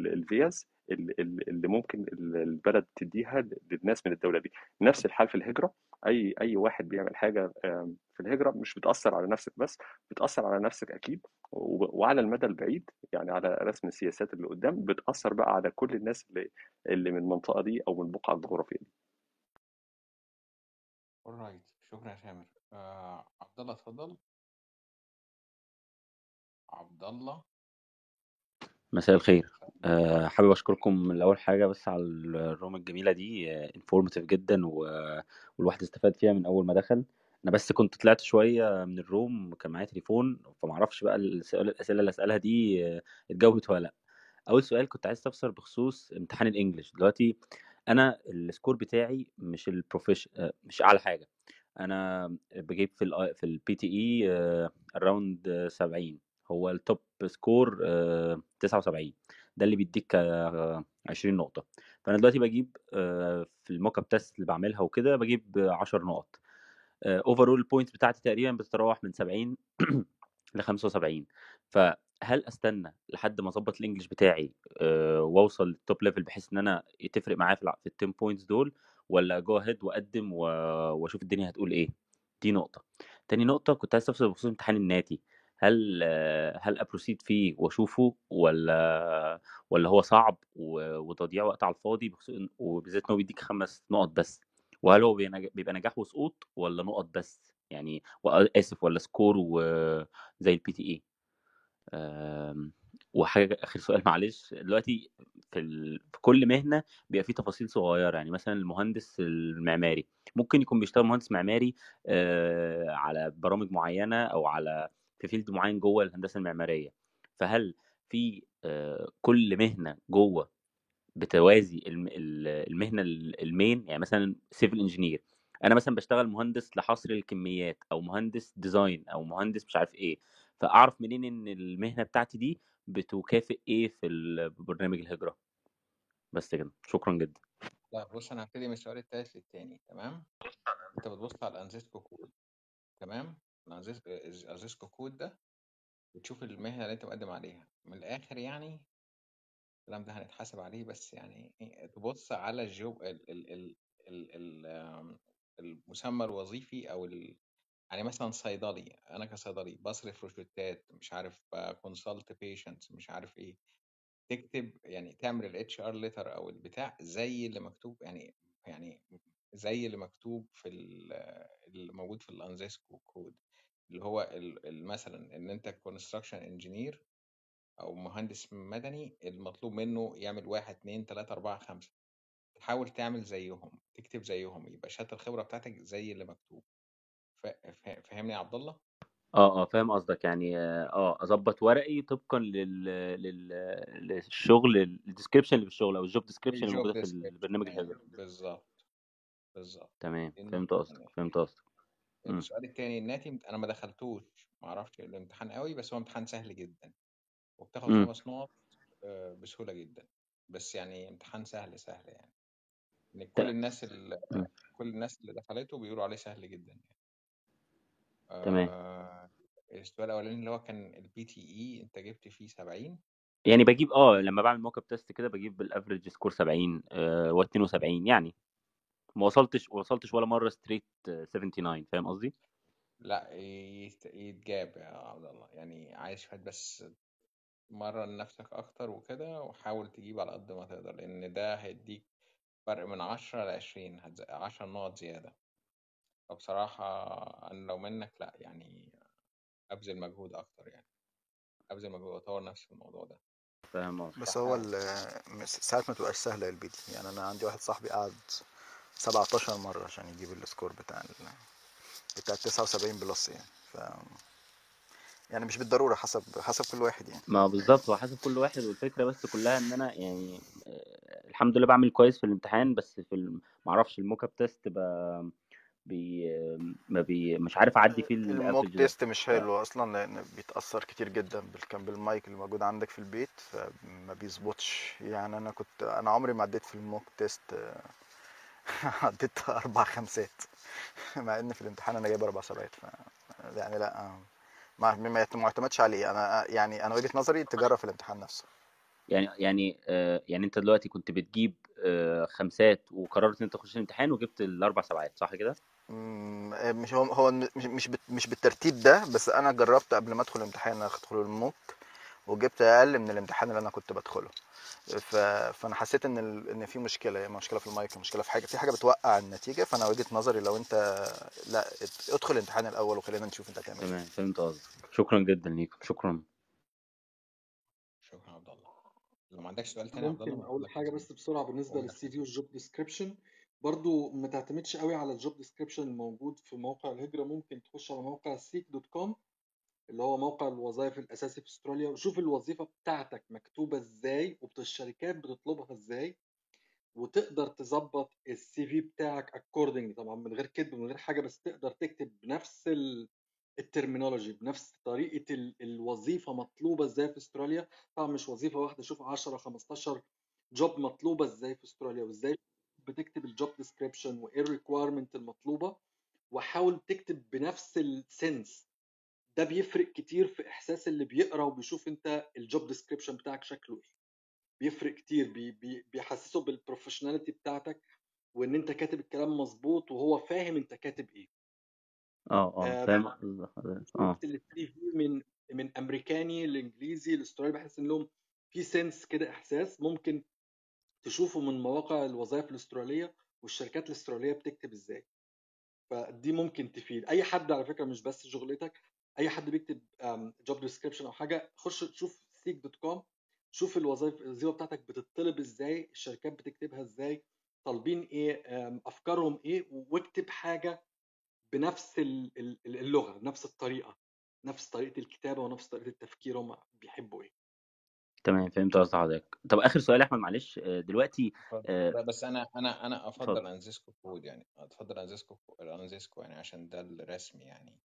الفيز اللي ممكن البلد تديها للناس من الدولة دي. نفس الحال في الهجرة. أي أي واحد بيعمل حاجة في الهجرة مش بتأثر على نفسك بس بتأثر على نفسك أكيد وعلى المدى البعيد يعني على رسم السياسات اللي قدام بتأثر بقى على كل الناس اللي من المنطقة دي أو من البقعه الجغرافيه دي. Alright شكرا يا سامر آه عبد الله اتفضل. عبد الله. مساء الخير. أه حابب أشكركم من اول حاجة بس على ال room الجميلة دي informative جدا و- والواحد استفاد فيها من أول ما دخل. أنا بس كنت طلعت شوية من ال room كان معايا تليفون فما أعرفش بقى السؤال الأسئلة اللي أسألها دي آه، اتجاوبت ولا لأ. أول سؤال كنت عايز أستفسر بخصوص امتحان ال English. دلوقتي أنا ال score بتاعي مش ال proficient آه، مش أعلى حاجة. أنا بجيب في ال في ال PTE around 70 هو ال top score آه، 79 ده اللي بيديك آه، 20 نقطة. فأنا دلوقتي بجيب آه، في ال mock up test اللي بعملها وكده بجيب 10 نقط. overall ال point بتاعتي تقريبا بتتراوح من 70 ل 75 فهل أستنى لحد ما اظبط ال English بتاعي آه، وأوصل لل top level بحيث إن أنا تفرق معايا في في ال 10 points دول ولا go ahead وأقدم وأشوف الدنيا هتقول إيه؟ دي نقطة. تاني نقطة كنت عايز استفسر بخصوص امتحان ال NAATI. هل هل a proceed فيه وأشوفه ولا ولا هو صعب وتضييع وقت على الفاضي وبالذات إن هو بيديك خمس نقط بس؟ وهل هو بيبقى نجاح وسقوط ولا نقط بس؟ يعني آسف ولا score وزي ال PTE وحاجة آخر سؤال <laughs> معلش دلوقتي في ال... في كل مهنة بيبقى فيه تفاصيل صغيرة يعني مثلا المهندس المعماري ممكن يكون بيشتغل مهندس معماري آه، على برامج معينة أو على في field معين جوه الهندسة المعمارية. فهل في آه، كل مهنة جوه بتوازي الم- ال- المهنة ال- ال main يعني مثلا civil engineer أنا مثلا بشتغل مهندس لحصر الكميات أو مهندس design أو مهندس مش عارف إيه. فاعرف منين إن المهنة بتاعتي دي بتكافئ إيه في برنامج الهجرة. بس كده شكرا جدا. لا بص أنا هبتدي من السؤال التالت للتاني تمام؟ أنت بتبص على ال ANZSCO code تمام؟ ال ANZSCO code ده وتشوف المهنة اللي أنت مقدم عليها. من الآخر يعني الكلام ده هنتحاسب عليه بس يعني إيه، تبص على ال job ال ال ال ال المسمى الوظيفي ال يعني مثلا صيدلي أنا كصيدلي بصرف روشتات مش عارف consult patients مش عارف إيه تكتب يعني تعمل ال HR letter أو البتاع زي اللي مكتوب يعني يعني زي اللي مكتوب في ال- اللي موجود في ال ANZSCO code اللي هو مثلا إن أنت construction engineer أو مهندس مدني المطلوب منه يعمل واحد اتنين تلاتة أربعة خمسة. تحاول تعمل زيهم تكتب زيهم يبقى شهادة الخبرة بتاعتك زي اللي مكتوب. فاهمني يا عبد الله؟ آه آه فاهم قصدك يعني آه آه، أظبط ورقي طبقا لل لل للشغل ال description اللي في الشغل أو ال job description اللي موجودة في البرنامج أيوه الهجري بالظبط بالظبط تمام فهمت قصدك التانية فهمت قصدك مم. السؤال التاني ال NAATI أنا ما دخلتوش ما أعرفش الامتحان قوي بس هو امتحان سهل جدا وبتاخد مم. خمس نقط آه، بسهولة جدا بس يعني امتحان سهل سهل يعني إن كل الناس اللي مم. كل الناس اللي دخلته بيقولوا عليه سهل جدا يعني تمام. آه، السؤال الأولاني اللي هو كان ال PTE أنت جبت فيه 70 يعني بجيب آه لما بعمل mock-up test كده بجيب بال average score 70 آه و72 يعني. ما وصلتش وصلتش ولا مرة straight 79 فاهم قصدي؟ لا يت- يتجاب يا عبد الله. يعني عايز شوية بس مرن نفسك أكتر وكده وحاول تجيب على قد ما تقدر لأن ده هيديك فرق من 10 ل 20 هتز- 10 نقط زيادة. فبصراحة أنا لو منك لأ يعني أبذل مجهود أكتر يعني. أبذل مجهود وأطور نفسي في الموضوع ده. فاهم بس هو ال- مس- ساعات ما تبقاش سهلة البي دي يعني أنا عندي واحد صاحبي قعد 17 مرة عشان يجيب ال score بتاع ال... بتاع 79 plus يعني. ف يعني مش بالضرورة حسب حسب كل واحد يعني. ما بالظبط هو حسب كل واحد والفكرة بس كلها إن أنا يعني آه، الحمد لله بعمل كويس في الامتحان بس في الم... ما أعرفش ال mock-up test ب... بي... ما بي... مش عارف أعدي فيه ال mock ال average ده test مش. حلو أصلا لأن بيتأثر كتير جدا بالكم بالمايك اللي موجود عندك في البيت فما بيظبطش يعني أنا كنت أنا عمري ما عديت في ال mock test آه، <laughs> عديت أربع خمسات مع إن في الامتحان أنا جايب أربع سبعات ف يعني لأ آه، ما ما اعتمدش عليه أنا يعني أنا وجهة نظري تجرب في الامتحان نفسه يعني يعني آه، يعني أنت دلوقتي كنت بتجيب آه، خمسات وقررت إن أنت تخش الامتحان وجبت الأربع سبعات صح كده؟ مش هو هو مش مش بالترتيب ده بس أنا جربت قبل ما أدخل الامتحان ادخل الموك وجبت أقل من الامتحان اللي أنا كنت بدخله. ف... فأنا حسيت إن ال... إن في مشكلة مشكلة في المايك مشكلة في حاجة في حاجة بتوقع النتيجة فأنا وجهة نظري لو أنت لا ادخل الامتحان الأول وخلينا نشوف أنت هتعمل إيه. تمام فهمت قصدك. شكرا جدا ليكم شكرا. شكرا يا عبد الله. لو ما عندكش سؤال تاني يا عبد الله ممكن ما أقول لك حاجة بس بسرعة بالنسبة لل CV وال job description برضو ما تعتمدش قوي على ال job description الموجود في موقع الهجرة ممكن تخش على موقع Seek dot com اللي هو موقع الوظائف الأساسي في أستراليا وشوف الوظيفة بتاعتك مكتوبة إزاي والشركات بتطلبها إزاي وتقدر تظبط ال CV بتاعك according طبعا من غير كذب من غير حاجة بس تقدر تكتب بنفس ال- ال terminology بنفس طريقة ال- الوظيفة مطلوبة إزاي في أستراليا. طبعا مش وظيفة واحدة شوف 10 15 job مطلوبة إزاي في أستراليا وإزاي بتكتب ال job description وايه ال requirement المطلوبة وحاول تكتب بنفس ال sense ده بيفرق كتير في إحساس اللي بيقرأ وبيشوف أنت ال job description بتاعك شكله إيه. بيفرق كتير بي بي بيحسسه بال professionality بتاعتك وإن أنت كاتب الكلام مظبوط وهو فاهم أنت كاتب إيه. آه آه آه، فاهم. آه في من من أمريكاني لإنجليزي لأسترالي بحس ان لهم في sense كده إحساس ممكن تشوفه من مواقع الوظائف الاسترالية والشركات الاسترالية بتكتب إزاي. فدي ممكن تفيد. أي حد على فكرة مش بس شغلتك أي حد بيكتب job description أو حاجة خش تشوف Seek dot com شوف الوظائف الوظيفه بتاعتك بتطلب إزاي الشركات بتكتبها إزاي طالبين إيه أفكارهم إيه واكتب حاجة بنفس ال- ال- اللغة بنفس الطريقة نفس طريقة الكتابة ونفس طريقة التفكير هم بيحبوا إيه. تمام فهمت قصد حضرتك. طب آخر سؤال يا أحمد معلش. آه، دلوقتي آه، بس أنا أنا أنا أفضل ANZSCO code يعني. افضل ANZSCO ANZSCO يعني عشان ده الرسمي يعني.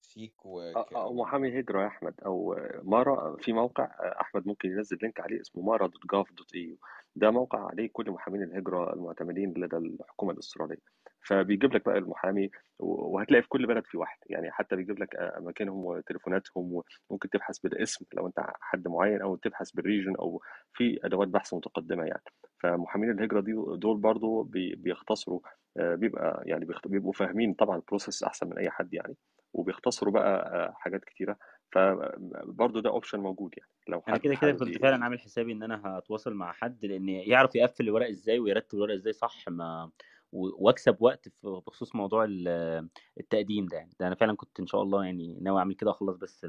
Seek أو وك... أو و... محامي هجرة يا أحمد أو MARA في موقع أحمد ممكن ينزل link عليه اسمه MARA dot gov dot a ده موقع عليه كل محامين الهجرة المعتمدين لدى الحكومة الأسترالية. فبيجيب لك بقى المحامي وهتلاقي في كل بلد في واحد. يعني حتى بيجيب لك أماكنهم وتليفوناتهم وممكن تبحث بالاسم لو أنت حد معين أو تبحث بال region أو في أدوات بحث متقدمة يعني. فمحامين الهجرة دي دول برضو بي- بيختصروا آه، بيبقى يعني بيبقوا فاهمين طبعا ال process أحسن من أي حد يعني. وبيختصروا بقى آه، حاجات كتيرة. فبرضه ده option موجود يعني. لو أنا حد كده كده حابب كنت فعلا عامل حسابي إن أنا هتواصل مع حد لأن يعرف يقفل الورق إزاي ويرتب الورق إزاي صح ما وأكسب وقت بخصوص موضوع ال- التقديم ده يعني. ده أنا فعلا كنت إن شاء الله يعني ناوي أعمل كده اخلص بس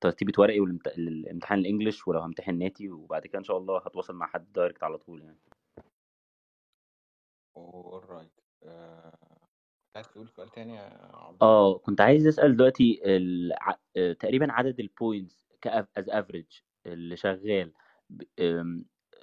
ترتيبة ورقي والامتحان ال English ولو همتحن NAATI وبعد كده إن شاء الله هتواصل مع حد direct على طول يعني. Alright. آه... عايز تقول سؤال تاني يا عبد آه كنت عايز أسأل دلوقتي الع... تقريبا عدد ال points ك average اللي شغال ب...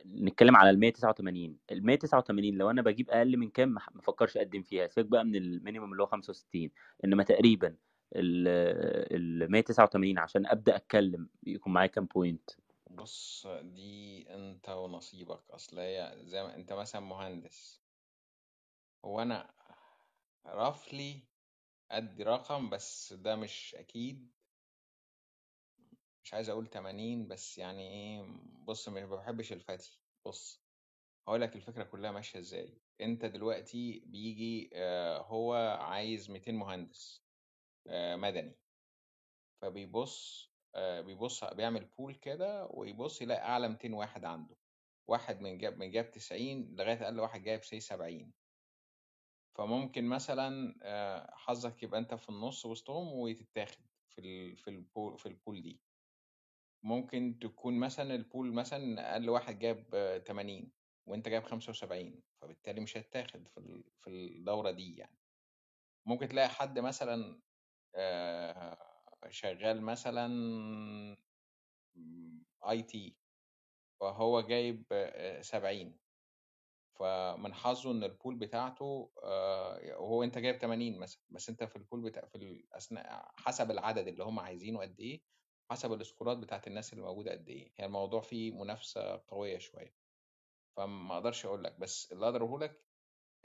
نتكلم على ال 189 ال 189 لو أنا بجيب أقل من كام؟ ما افكرش أقدم فيها. سيبك بقى من ال minimum اللي هو 65 إنما تقريبا ال 189 عشان أبدأ أتكلم يكون معايا كام بوينت بص دي أنت ونصيبك. أصل هي زي ما أنت مثلا مهندس. هو أنا رفلي أدي رقم بس ده مش أكيد. مش عايز أقول 80 بس يعني إيه بص ما بحبش الفتي. بص هقول لك الفكرة كلها ماشية إزاي. أنت دلوقتي بيجي آه، هو عايز 200 مهندس آه، مدني. فبيبص آه، بيبص بيعمل pool كده ويبص يلاقي أعلى 200 واحد عنده. واحد من جاب من جاب 90 لغاية أقل واحد جايب say 70 فممكن مثلا حظك يبقى أنت في النص وسطهم وتتاخد في ال في ال pool في ال pool دي. ممكن تكون مثلا ال pool مثلا أقل واحد جاب آه، 80 وأنت جايب 75 فبالتالي مش هتاخد في في الدورة دي يعني. ممكن تلاقي حد مثلا آه، شغال مثلا IT فهو جايب آه، 70 فمن حظه إن ال pool بتاعته آه، وهو أنت جايب 80 مثلا بس أنت في ال pool بتاع في الأثناء حسب العدد اللي هم عايزينه قد إيه حسب ال score ات بتاعت الناس اللي موجودة قد إيه. هي الموضوع فيه منافسة قوية شوية. فما أقدرش أقول لك بس اللي أقدر أقوله لك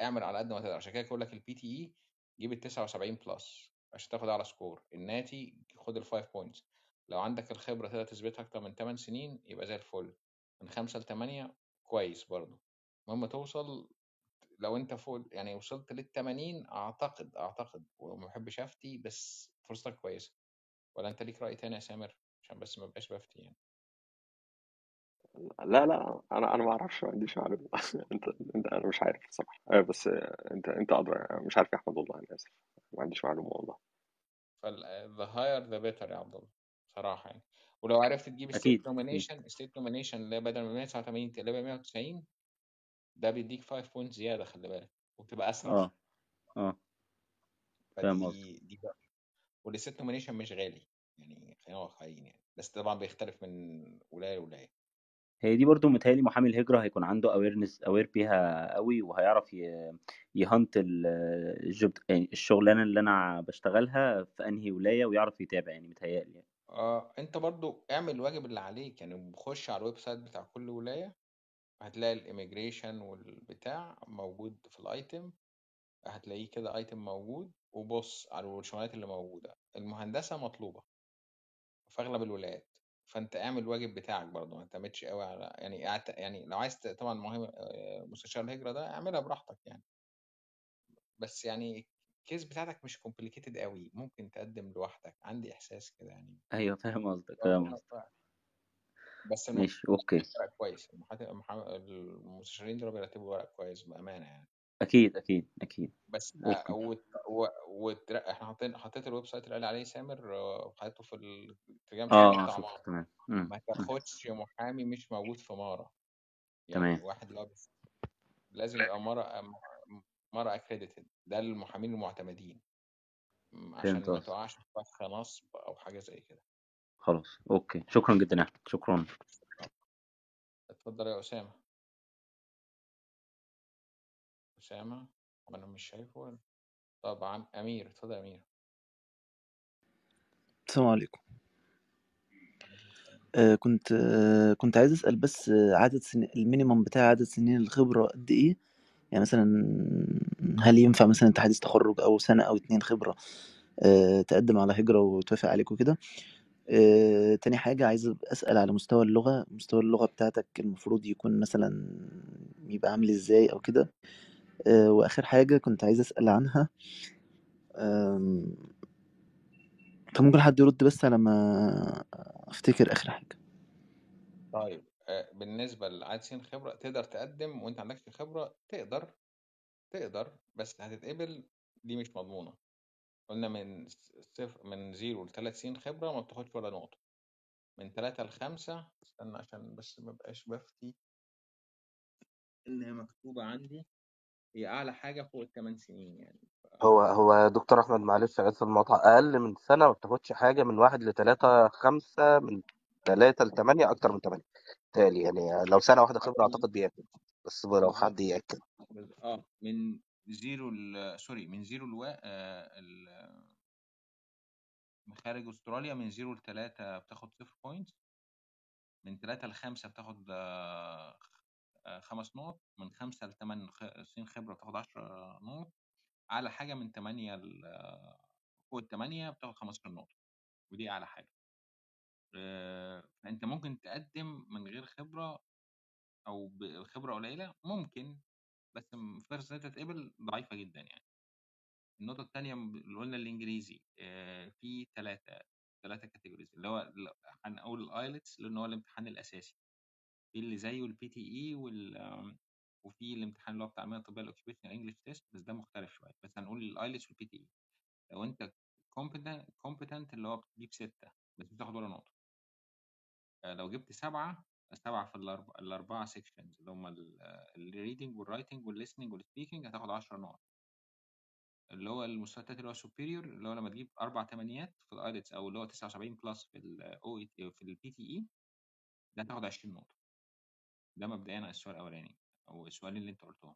اعمل على قد ما تقدر. عشان كده بقول لك ال PTE جيب ال 79 plus عشان تاخد أعلى score. ال NAATI خد ال 5 points لو عندك الخبرة تقدر تثبتها أكتر من 8 سنين يبقى زي الفل. من 5 ل 8 كويس برضه. المهم توصل لو أنت فوق يعني وصلت لل 80 أعتقد أعتقد وما بحبش أفتي بس فرصتك كويسة. ولا أنت ليك رأي تاني يا سامر؟ عشان بس ما بقاش بفتي يعني. لا لا أنا أنا ما أعرفش ما عنديش معلومة. <laughs> أنت أنت أنا مش عارف صراحة آه، بس آه، أنت أنت أدرى مش عارف يا أحمد والله أنا آسف. ما عنديش معلومة والله. the higher the better يا عبد الله صراحة يعني. ولو عرفت تجيب state nomination state nomination اللي هي بدل من 189 تقلبها 190 ده بيديك 5 point زيادة خلي بالك وبتبقى اسرع آه آه. فاهم فدي دي بقى وال state nomination مش غالي يعني خلينا واقعيين يعني بس طبعا بيختلف من ولاية لولاية هي دي برضو متهيألي محامي الهجرة هيكون عنده awareness aware بيها قوي وهيعرف ي hunt يعني الشغلانة اللي أنا بشتغلها في أنهي ولاية ويعرف يتابع يعني متهيألي يعني. آه أنت برضو اعمل الواجب اللي عليك يعني بخش على ال website بتاع كل ولاية هتلاقي ال immigration والبتاع موجود في ال item هتلاقيه كده item موجود وبص على الشغلانات اللي موجودة المهندسة مطلوبة. في أغلب الولايات. فأنت اعمل الواجب بتاعك برضو ما تعتمدش قوي على يعني اعت- يعني لو عايز ت- طبعا مهم آه، مستشار الهجرة ده اعملها براحتك يعني. بس يعني ال case بتاعتك مش complicated قوي ممكن تقدم لوحدك. عندي إحساس كده يعني. أيوه فاهم قصدك آه فاهم قصدك. بس ماشي ورق كويس المحا- المحا- المستشارين دول بيرتبوا ورق كويس بأمانة يعني. أكيد أكيد أكيد. بس آه، وت... و... إحنا حاطين حطيت ال website اللي قال عليه سامر آه، وحطيته في الترجمة آه الشات بتاع شفت MARA. تمام. مم. ما مم. تاخدش محامي مش موجود في MARA. يعني تمام. واحد لابس لازم يبقى MARA MARA accredited ده المحامين المعتمدين. م، عشان فهمت ما قصدك. تقعش في فخ نصب أو حاجة زي كده. خلاص okay. شكرا جدا يا أحمد. شكرا. اتفضل يا أسامة. أسامة وأنا مش شايفه. طبعا أمير اتفضل يا أمير. السلام عليكم. آه كنت آه كنت عايز أسأل بس آه عدد سنين المينيمم بتاع عدد سنين الخبرة قد إيه؟ يعني مثلا هل ينفع مثلا أنت حديث تخرج أو سنة أو اتنين خبرة آه تقدم على هجرة وتوافق عليك وكده؟ آه تاني حاجة عايز أسأل على مستوى اللغة مستوى اللغة بتاعتك المفروض يكون مثلا يبقى عامل إزاي أو كده؟ آه وآخر حاجة كنت عايز أسأل عنها كان ممكن حد يرد بس على ما أفتكر آخر حاجة. طيب آه، بالنسبة لعدد سنين خبرة تقدر تقدم وأنت عندكش خبرة تقدر تقدر بس هتتقبل دي مش مضمونة. قلنا من صفر من زيرو لثلاث سنين خبرة ما بتاخدش ولا نقطة. من ثلاثة لخمسة استنى عشان بس ما بقاش بفتي هي مكتوبة عندي. هي أعلى حاجة فوق الثمان سنين يعني. هو هو يا دكتور أحمد معلش اسف المقاطعه أقل من سنة ما بتاخدش حاجة من واحد لثلاثه خمسة من ثلاثة لثمانيه أكتر من ثمانيه تالي يعني لو سنة واحدة خبرة أعتقد بياكل بس لو حد ياكل بز- آه من زيرو sorry من زيرو لوا آه ال- من خارج أستراليا من زيرو لتلاتة بتاخد صفر point من تلاتة لخمسة بتاخد آه، خمس نقط من خمسة خ- سنين خبرة بتاخد عشرة نقط أعلى حاجة من تمانية ل- آه، فوق التمانية بتاخد خمستاشر نقطة ودي أعلى حاجة. آه، فأنت ممكن تقدم من غير خبرة أو بخبرة قليلة ممكن بس فرصة أنت تتقبل ضعيفة جدا يعني. النقطة التانية اللي قلنا الإنجليزي في ثلاثة ثلاثة categories اللي هو هنقول ال IELTS لأن هو الامتحان الأساسي. في اللي زيه ال PTE وال آم، وفي الامتحان اللي هو بتاع المهنة الطبية ال Occupational English Test بس ده مختلف شوية. بس هنقول ال IELTS وال PTE لو أنت competent competent اللي هو بتجيب ستة بس بتاخد ولا نقطة. آه، لو جبت سبعة سبعة في الأربعة الأربعة sections اللي هم الريدنج والرايتنج والليسننج والسبيكنج هتاخد 10 نقط. اللي هو المستوى التالت اللي هو superior اللي هو لما تجيب أربع تمانيات في ال IELTS أو اللي هو 79 plus في ال OET في ال PTE ده هتاخد 20 نقطة. ده مبدئيا على السؤال الأولاني أو السؤالين اللي أنت قلتهم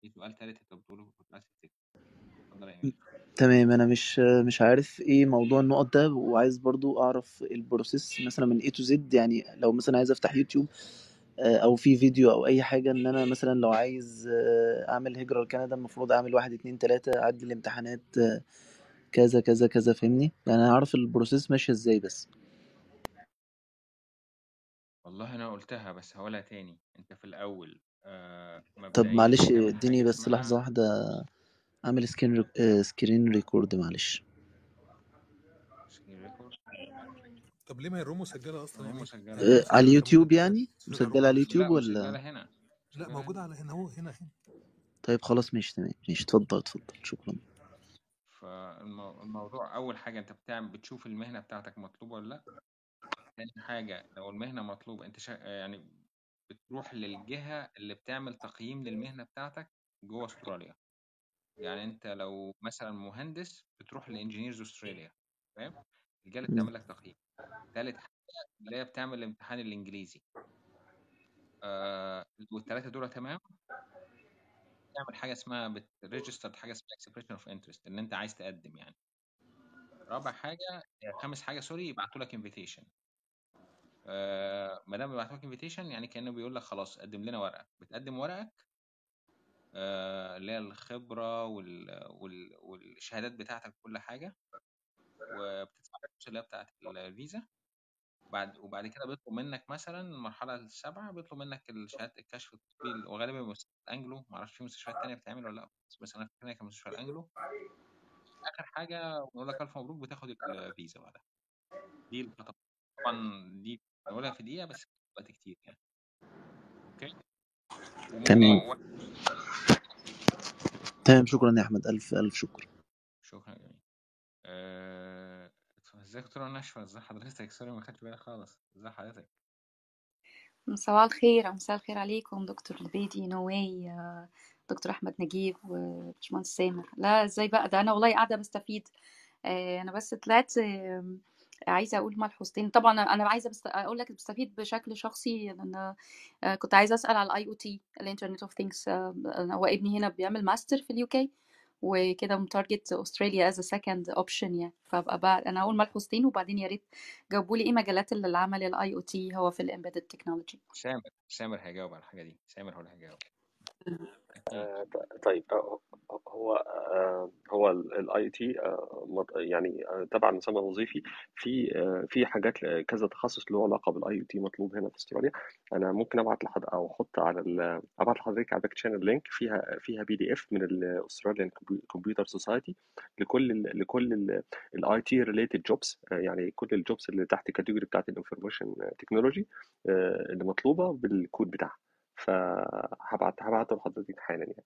في سؤال تالت أنت بتقوله كنت عايز تفتكر اتفضل يا تمام. أنا مش مش عارف إيه موضوع النقط ده وعايز برضو أعرف ال process مثلا من A to Z. يعني لو مثلا عايز أفتح يوتيوب آه، أو في فيديو أو أي حاجة إن أنا مثلا لو عايز آه، أعمل هجرة لكندا المفروض أعمل واحد اتنين تلاتة أعدي الامتحانات آه، كذا كذا كذا. فاهمني؟ يعني عارف ال process ماشية إزاي بس. والله أنا قلتها بس هقولها تاني. أنت في الأول آه طب مبدئيا معلش بتعمل اديني بس لحظة اسمها واحدة. أعمل screen rec... screen record معلش. screen record طب ليه ما ال room مسجلة أصلا؟ يا هو امير مسجلة يعني آه، مسجله على اليوتيوب يعني؟ مسجلة على اليوتيوب لا ولا؟ مسجلة هنا. لا مسجلة موجودة هنا. على هنا هو هنا هنا. طيب خلاص ماشي تمام ماشي. اتفضل اتفضل. شكرا. فالموضوع أول حاجة أنت بتعمل بتشوف المهنة بتاعتك مطلوبة ولا لأ؟ تاني حاجة لو المهنة مطلوبة أنت شا... يعني بتروح للجهة اللي بتعمل تقييم للمهنة بتاعتك جوه أستراليا. يعني أنت لو مثلا مهندس بتروح ل Engineers Australia فاهم الجهة اللي. بتعمل لك تقييم. تالت حاجة اللي هي بتعمل الامتحان الإنجليزي. آه والتلاتة دول تمام؟ تعمل حاجة اسمها بت register حاجة اسمها expression of interest إن أنت عايز تقدم يعني. رابع حاجة خامس حاجة sorry يبعتوا لك invitation آه ما دام بيبعتوا لك invitation يعني كأنه بيقول لك خلاص قدم لنا ورقة. بتقدم ورقك آه، اللي هي الخبرة وال... وال... والشهادات بتاعتك كل حاجة. وبتدفع اللي بتاعت الفيزا. بعد وبعد كده بيطلب منك مثلا المرحلة السابعة بيطلب منك شهادة الكشف الطبي وغالبا مستشفى الأنجلو معرفش في مستشفيات تانية بتعمل ولا لأ بس أنا فاكر كان مستشفى الأنجلو آخر حاجة بنقول لك ألف مبروك بتاخد الفيزا بعدها. دي طبعا دي بنقولها في دقيقة بس وقت كتير يعني. وممكن تمام تمام شكرا يا أحمد. ألف ألف شكر. شكرا جميل. آه، ازيك يا دكتورة نشوى ازي حضرتك؟ sorry ما خدتش بالي خالص. ازي حضرتك؟ صباح الخير مساء الخير عليكم دكتور البيدي نواي آه، دكتور أحمد نجيب وباشمهندس سامر. لا إزاي بقى؟ ده أنا والله قاعدة بستفيد. آه، أنا بس طلعت عايزة أقول ملحوظتين طبعا أنا عايزة بست... أقول لك بستفيد بشكل شخصي لأن آه، كنت عايزة أسأل على ال IoT ال internet of things هو ابني هنا بيعمل ماستر في ال UK وكده م target استراليا as second option يعني. فأبقى بقى أنا هقول ملحوظتين وبعدين يا ريت جاوبوا لي إيه مجالات العمل ال IoT هو في ال embedded technology سامر سامر هيجاوب على الحاجة دي. سامر هو اللي هيجاوب. آه، طيب هو آه، هو ال IT يعني آه، تبع المسمى الوظيفي في في حاجات كذا تخصص له علاقة بال IT مطلوب هنا في إستراليا. أنا ممكن أبعت لحد أو أحط على أبعت لحضرتك على ال back channel link فيها فيها PDF من ال Australian Computer Society لكل ال لكل ال IT related jobs يعني كل ال jobs اللي تحت ال category بتاعت ال information technology اللي مطلوبة بالكود بتاعها. فهبعت هبعته لحضرتك حالا يعني.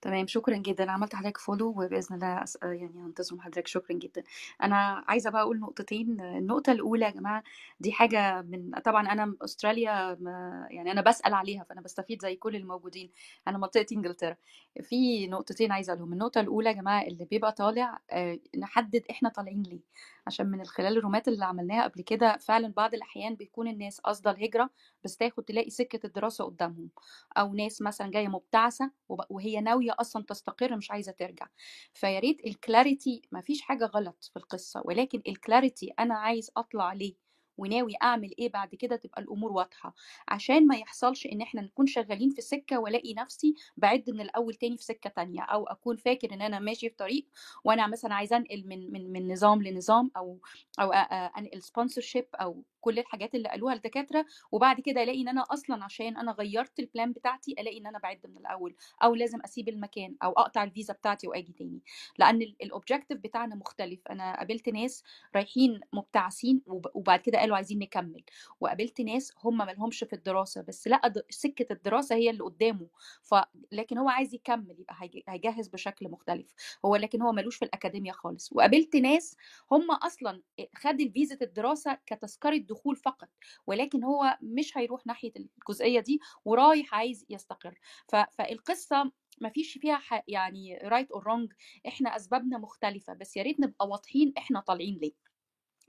تمام شكرا جدا. عملت حضرتك فولو وبإذن الله. يعني هنتظر حضرتك. شكرا جدا. أنا عايزة بقى أقول نقطتين. النقطة الأولى يا جماعة دي حاجة من طبعا أنا أستراليا ما... يعني أنا بسأل عليها فأنا بستفيد زي كل الموجودين. أنا منطقة إنجلترا. في نقطتين عايزة أقولهم. النقطة الأولى يا جماعة اللي بيبقى طالع آه، نحدد إحنا طالعين ليه. عشان من خلال الرومات اللي عملناها قبل كده فعلا بعض الأحيان بيكون الناس قاصده الهجره بس تاخد تلاقي سكة الدراسة قدامهم. أو ناس مثلا جاية مبتعثة وب- وهي ناوية أصلا تستقر مش عايزة ترجع. فيا ريت ال clarity ما فيش حاجة غلط في القصة ولكن ال clarity أنا عايز أطلع ليه؟ وناوي أعمل إيه بعد كده تبقى الأمور واضحة. عشان ما يحصلش إن إحنا نكون شغالين في سكة وألاقي نفسي بعد من الأول تاني في سكة تانية أو أكون فاكر إن أنا ماشي في طريق وأنا مثلا عايزة أنقل من من من نظام لنظام أو أو أنقل sponsorship أو كل الحاجات اللي قالوها الدكاترة وبعد كده ألاقي إن أنا أصلا عشان أنا غيرت ال plan بتاعتي ألاقي إن أنا بعد من الأول أو لازم أسيب المكان أو أقطع الفيزا بتاعتي وآجي تاني. لأن ال objective بتاعنا مختلف. أنا قابلت ناس رايحين مبتعثين وب- وبعد كده قالوا عايزين نكمل. وقابلت ناس هم مالهمش في الدراسة بس لأ سكة الدراسة هي اللي قدامه. ف لكن هو عايز يكمل يبقى هيج- هيجهز بشكل مختلف. هو لكن هو ملوش في الاكاديميا خالص. وقابلت ناس هم أصلا خد الفيزا الدراسة كتذكرة دخول فقط ولكن هو مش هيروح ناحية الجزئية دي ورايح عايز يستقر. ف... فالقصة ما فيش فيها. يعني right or wrong إحنا أسبابنا مختلفة بس يا ريت نبقى واضحين إحنا طالعين ليه.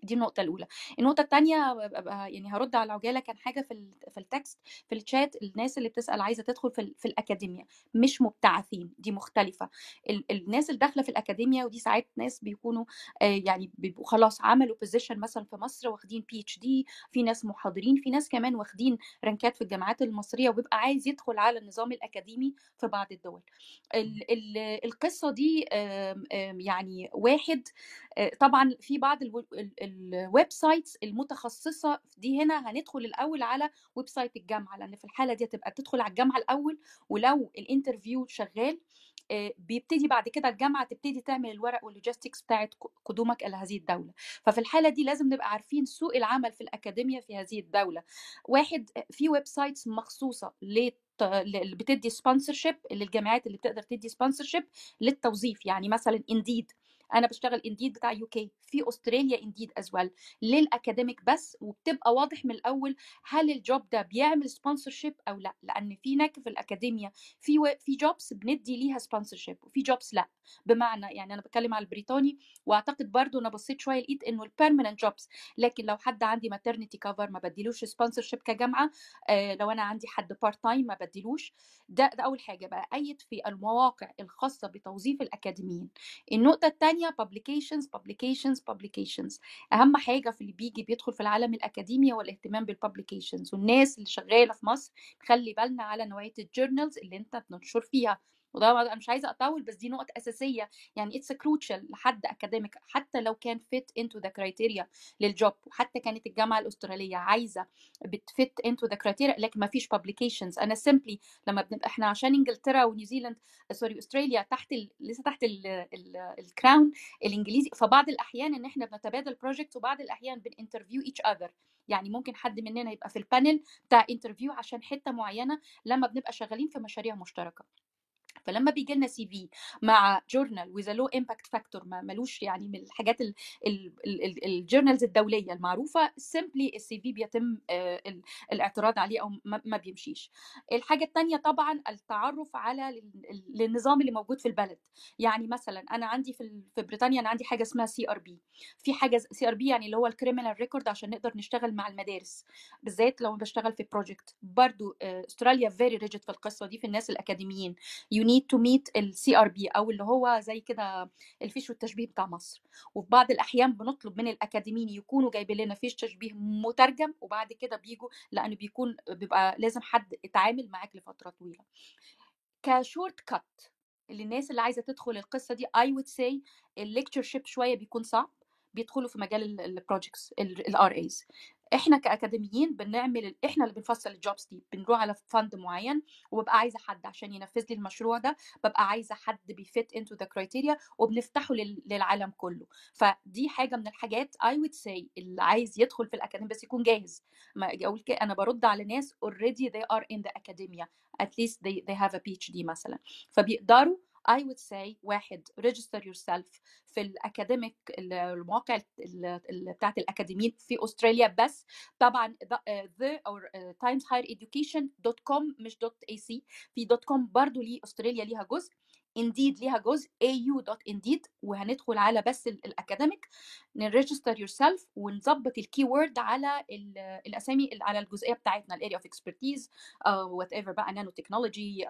دي النقطة الأولى، النقطة التانية ببقى يعني هرد على عجالة كان حاجة في في ال text في الشات الناس اللي بتسأل عايزة تدخل في, في الأكاديمية مش مبتعثين دي مختلفة. ال الناس اللي داخلة في الأكاديمية ودي ساعات ناس بيكونوا آه يعني بيبقوا خلاص عملوا position مثلا في مصر واخدين PhD في ناس محاضرين في ناس كمان واخدين rank ات في الجامعات المصرية وبيبقى عايز يدخل على النظام الأكاديمي في بعض الدول. ال ال القصة دي يعني واحد طبعا في بعض الو- ال- ال websites المتخصصة دي هنا هندخل الأول على website الجامعة لأن في الحالة دي هتبقى بتدخل على الجامعة الأول ولو ال interview شغال آه، بيبتدي بعد كده الجامعة تبتدي تعمل الورق وال logistics بتاعت ق- قدومك إلى هذه الدولة. ففي الحالة دي لازم نبقى عارفين سوق العمل في الاكاديميا في هذه الدولة. واحد آه، في websites مخصوصة لت- اللي بتدي sponsorship للجامعات اللي بتقدر تدي sponsorship للتوظيف يعني مثلا Indeed أنا بشتغل Indeed بتاع UK في استراليا Indeed as well لل academic بس وبتبقى واضح من الأول هل ال job ده بيعمل sponsorship أو لأ لأن في هناك في الاكاديميا في و... في jobs بندي ليها sponsorship وفي jobs لأ. بمعنى يعني أنا بتكلم على البريطاني وأعتقد برضو أنا بصيت شوية لقيت إنه ال permanent jobs لكن لو حد عندي maternity cover ما بديلوش sponsorship كجامعة آه لو أنا عندي حد part time ما بديلوش. ده ده أول حاجة بقى. add في المواقع الخاصة بتوظيف الأكاديميين. النقطة التانية publications publications publications. أهم حاجة في اللي بيجي بيدخل في العالم الأكاديمي هو الاهتمام بالpublications. والناس اللي شغالة في مصر خلي بالنا على نوعية ال journals اللي أنت بتنشر فيها. وده أنا مش عايزة اطول بس دي نقطه أساسية. يعني it's crucial لحد academic حتى لو كان fit into the criteria لل job وحتى كانت الجامعة الأسترالية عايزة بت fit into the criteria لكن ما فيش publications. أنا simply لما بنبقى إحنا عشان إنجلترا ونيوزيلاند sorry أستراليا تحت ال... لسه تحت ال... ال... ال crown الإنجليزي. فبعض الأحيان إن إحنا بنتبادل project وبعض الأحيان بن interview each other يعني ممكن حد مننا يبقى في ال panel بتاع interview عشان حتة معينة لما بنبقى شغالين في مشاريع مشتركة. فلما بيجي لنا CV مع journal with low impact factor ما ملوش يعني من الحاجات ال journals الدولية المعروفة simply ال CV بيتم آه، ال- الاعتراض عليه أو ما بيمشيش. الحاجة الثانية طبعا التعرف على للنظام اللي موجود في البلد. يعني مثلا أنا عندي في في بريطانيا أنا عندي حاجة اسمها CRB في حاجة CRB يعني اللي هو ال criminal record عشان نقدر نشتغل مع المدارس. بالذات لو بشتغل في project برضو استراليا very rigid في القصة دي في الناس الأكاديميين. You need to meet ال CRB أو اللي هو زي كده الفيش والتشبيه بتاع مصر. وفي بعض الأحيان بنطلب من الأكاديميين يكونوا جايبين لنا فيش تشبيه مترجم وبعد كده بيجوا لأنه بيكون بيبقى لازم حد اتعامل معاك لفترة طويلة. ك shortcut للناس اللي عايزة تدخل القصة دي I would say ال lectureship شوية بيكون صعب. بيدخلوا في مجال ال projects ال RAs إحنا كأكاديميين بنعمل إحنا اللي بنفصل ال jobs دي بنروح على fund معين وببقى عايزة حد عشان ينفذ لي المشروع ده ببقى عايزة حد بي fit into the criteria وبنفتحه لل- للعالم كله. فدي حاجة من الحاجات I would say اللي عايز يدخل في الأكاديمية بس يكون جاهز. ما أقول كده أنا برد على ناس already they are in the academia. At least they, they have a PhD مثلا. فبيقدروا I would say واحد register yourself في ال academic المواقع ال- ال- بتاعت الأكاديميين في أستراليا بس. طبعا the, آه، timeshighereducation.com مش .ac في .com برضو ليه أستراليا ليها جزء. Indeed ليها جزء au.indeed وهندخل على بس ال- ال academic ن register yourself ونظبط ال keyword على ال- الأسامي على الجزئية بتاعتنا ال area of expertise whatever بقى nanotechnology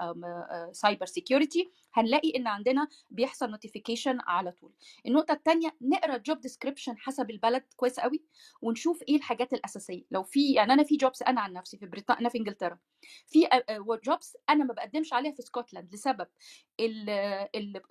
cyber security هنلاقي إن عندنا بيحصل notification على طول. النقطة الثانية نقرأ ال job description حسب البلد كويس قوي ونشوف إيه الحاجات الأساسية. لو في يعني أنا في jobs أنا عن نفسي في بريطانيا في إنجلترا. في jobs أنا ما بقدمش عليها في اسكتلند لسبب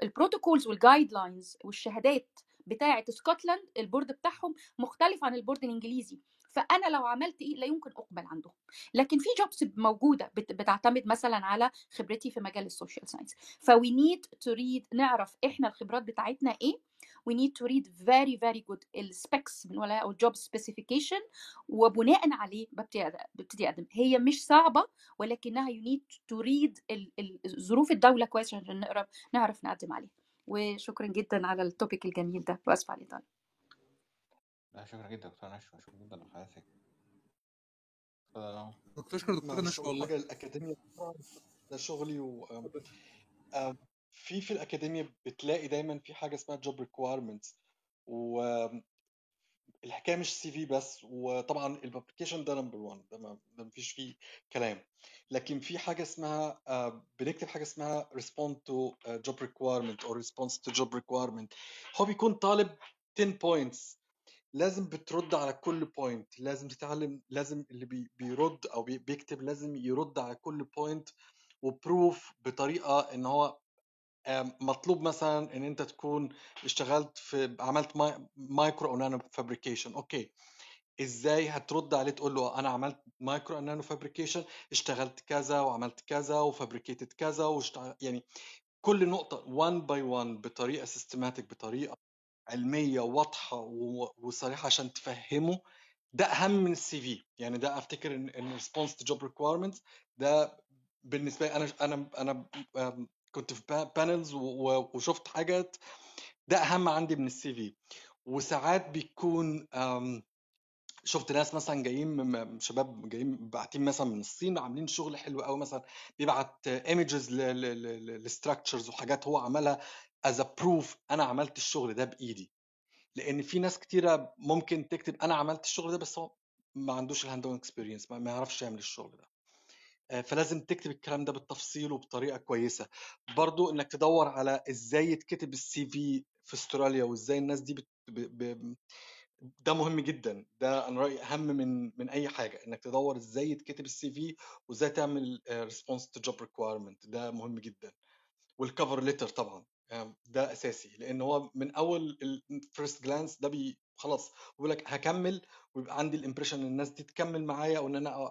ال protocols وال guidelines والشهادات بتاعة اسكتلند ال board بتاعهم مختلف عن ال board الإنجليزي. فأنا لو عملت إيه لا يمكن أقبل عندهم. لكن في jobs موجودة بت- بتعتمد مثلا على خبرتي في مجال ال social science ف we need to read نعرف إحنا الخبرات بتاعتنا إيه. we need to read very very good ال specs بنقولها أو ال job specification وبناء عليه ببتدي أقدم. هي مش صعبة ولكنها to read ال- ال- ظروف الدولة كويس عشان نقرا نعرف نقدم عليها. وشكرا جدا على ال topic الجميل ده. واسفه على الإطالة. لا شكرا جدا دكتور نشوى شكرا جدا لحضرتك. كنت اشكر دكتور نشوى والله. حاجة الأكاديمية ده شغلي و في في الأكاديمية بتلاقي دايما في حاجة اسمها job requirements والحكايه مش CV بس وطبعا ال application ده number 1 ده ما ده مفيش فيه كلام. لكن في حاجة اسمها بنكتب حاجة اسمها respond to آه، job requirement or response to job requirement. هو بيكون طالب 10 points لازم بترد على كل point لازم تتعلم لازم اللي بي بيرد أو بي بيكتب لازم يرد على كل point و prove بطريقة إن هو آم، مطلوب مثلا إن أنت تكون اشتغلت في عملت mi- micro أو nano fabrication okay. إزاي هترد عليه تقول له أنا عملت مايكرو أو nano fabrication اشتغلت كذا وعملت كذا و fabricated كذا واشتغل يعني كل نقطة 1 by 1 بطريقة systematic بطريقة علمية واضحة وصريحة عشان تفهمه ده أهم من ال CV. يعني ده أفتكر إن response to job requirements ده بالنسبة لي أنا أنا أنا كنت في panels وشفت حاجات ده أهم عندي من ال CV. وساعات بيكون شفت ناس مثلا جايين من- شباب جايين باعتين مثلا من الصين عاملين شغل حلو قوي مثلا بيبعت images ل structures وحاجات هو عملها as proof أنا عملت الشغل ده بإيدي. لأن في ناس كتيرة ممكن تكتب أنا عملت الشغل ده بس هو ما عندوش ال hands-on experience ما يعرفش يعمل الشغل ده. آه، فلازم تكتب الكلام ده بالتفصيل وبطريقة كويسة. برضو إنك تدور على إزاي يتكتب ال CV في استراليا وإزاي الناس دي بت... ب... ب... ده مهم جدا. ده أنا رأيي أهم من من أي حاجة إنك تدور إزاي يتكتب ال CV وإزاي تعمل response to job requirement ده مهم جدا. وال cover letter طبعا. ده أساسي لأن هو من أول ال first glance ده بي خلاص بيقول لك هكمل ويبقى عندي ال impression إن الناس دي تكمل معايا أو ان أنا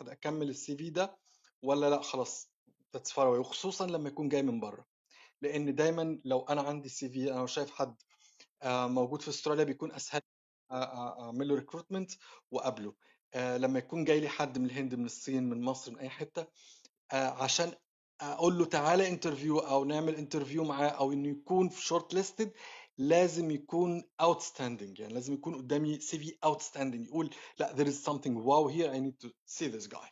أكمل ال CV ده ولا لأ خلاص far away. وخصوصا لما يكون جاي من بره. لأن دايما لو أنا عندي ال CV أنا شايف حد آه، موجود في استراليا بيكون أسهل اعمل له recruitment وأقابله. آه، لما يكون جاي لي حد من الهند من الصين من مصر من أي حتة آه، عشان أقول له تعالى interview أو نعمل interview معاه أو إنه يكون في shortlisted لازم يكون outstanding يعني لازم يكون قدامي CV outstanding يقول لا there is something wow here I need to see this guy.